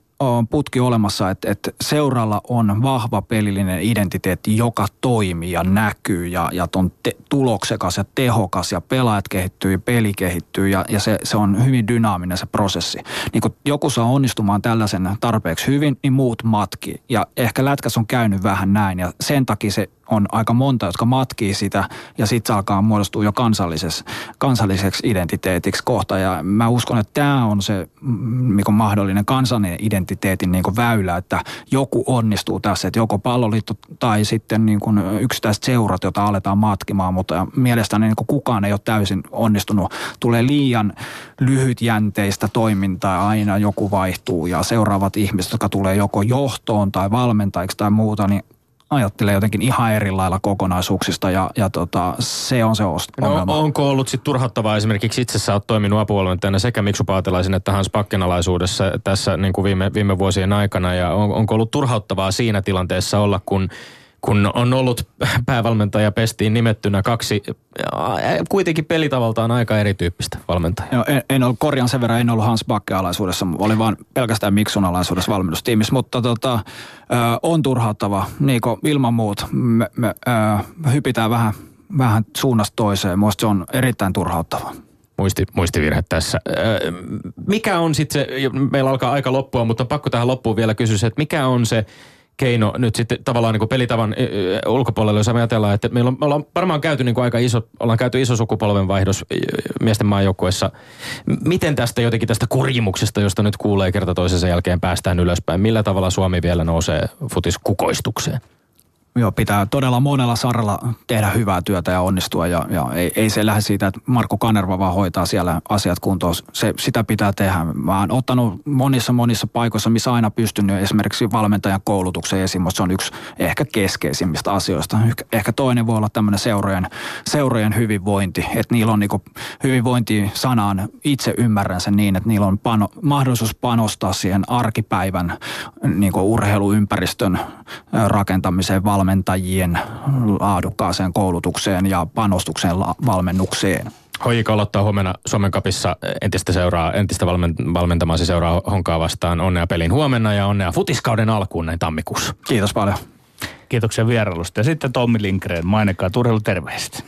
putki olemassa, että, että seuralla on vahva pelillinen identiteetti, joka toimii ja näkyy ja, ja on te, tuloksekas ja tehokas ja pelaajat kehittyy ja peli kehittyy ja, ja se, se on hyvin dynaaminen se prosessi. Niin kun joku saa onnistumaan tällaisen tarpeeksi hyvin, niin muut matki. Ja ehkä lätkäs on käynyt vähän näin ja sen takia se on aika monta, jotka matkii sitä ja sitten se alkaa muodostua jo kansalliseksi, kansalliseksi identiteetiksi kohta. Ja mä uskon, että tämä on se mm, niin mahdollinen kansallinen identiteetin niin väylä, että joku onnistuu tässä, että joko palloliitto tai sitten niin kuin yksittäiset seurat, joita aletaan matkimaan, mutta mielestäni niin kukaan ei ole täysin onnistunut. Tulee liian lyhytjänteistä toimintaa, aina joku vaihtuu ja seuraavat ihmiset, jotka tulee joko johtoon tai valmentajiksi tai muuta, niin ajattelee jotenkin ihan eri lailla kokonaisuuksista ja, ja tota, se on se ongelma. No, onko ollut sitten turhauttavaa esimerkiksi itse sä oot toiminut apuvalmentajana sekä Miksu Paatelaisen että Hans Pakkenalaisuudessa tässä niin kuin viime, viime vuosien aikana ja on, onko ollut turhauttavaa siinä tilanteessa olla, kun kun on ollut päävalmentaja pestiin nimettynä kaksi kuitenkin pelitavaltaan aika erityyppistä valmentajaa. Joo, en, en ollut, korjan sen verran, en ollut Hans Bakke alaisuudessa, olin vaan pelkästään Miksun alaisuudessa valmennustiimissä, mutta tota, on turhauttava, niin ilman muut me, me ö, hypitään vähän, vähän suunnasta toiseen, muista se on erittäin turhauttava. Muisti, muistivirhe tässä. Mikä on sitten se, meillä alkaa aika loppua, mutta pakko tähän loppuun vielä kysyä, että mikä on se keino nyt sitten tavallaan niin pelitavan ulkopuolelle, jos ajatellaan, että meillä on, me ollaan varmaan käyty niin aika iso, ollaan käyty iso sukupolvenvaihdos miesten maajoukkuessa. Miten tästä jotenkin tästä kurjimuksesta, josta nyt kuulee kerta toisensa jälkeen päästään ylöspäin, millä tavalla Suomi vielä nousee futiskukoistukseen? Joo, pitää todella monella saralla tehdä hyvää työtä ja onnistua ja, ja ei, ei se lähde siitä, että Markku Kanerva vaan hoitaa siellä asiat kuntoon. Se, sitä pitää tehdä. Mä oon ottanut monissa monissa paikoissa, missä aina pystynyt esimerkiksi valmentajan koulutuksen esiin, se on yksi ehkä keskeisimmistä asioista. Ehkä toinen voi olla tämmöinen seurojen, seurojen hyvinvointi, että niillä on niinku hyvinvointi-sanaan, itse ymmärrän sen niin, että niillä on pano, mahdollisuus panostaa siihen arkipäivän niinku urheiluympäristön rakentamiseen, valmentamiseen valmentajien laadukkaaseen koulutukseen ja panostukseen valmennukseen. HJK aloittaa huomenna Suomen kapissa entistä, seuraa, entistä valmentamaan se seuraa Honkaa vastaan. Onnea pelin huomenna ja onnea futiskauden alkuun näin tammikuussa. Kiitos paljon. Kiitoksia vierailusta. Ja sitten Tommi Lindgren, mainekaa terveiset.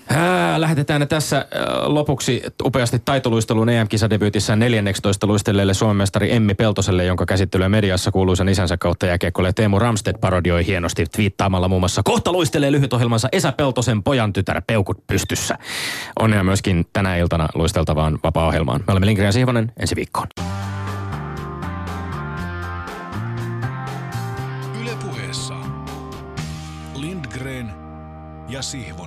lähetetään tässä lopuksi upeasti taitoluisteluun EM-kisadebyytissä 14 luistelijalle Suomen mestari Emmi Peltoselle, jonka käsittelyä mediassa kuuluisan isänsä kautta jääkiekkoille Teemu Ramstedt parodioi hienosti twiittaamalla muun muassa kohta luistelee lyhytohjelmansa Esa Peltosen pojan tytär Peukut pystyssä. Onnea myöskin tänä iltana luisteltavaan vapaa-ohjelmaan. Me olemme Lindgren Sihvonen ensi viikkoon. Ja Sihvonen.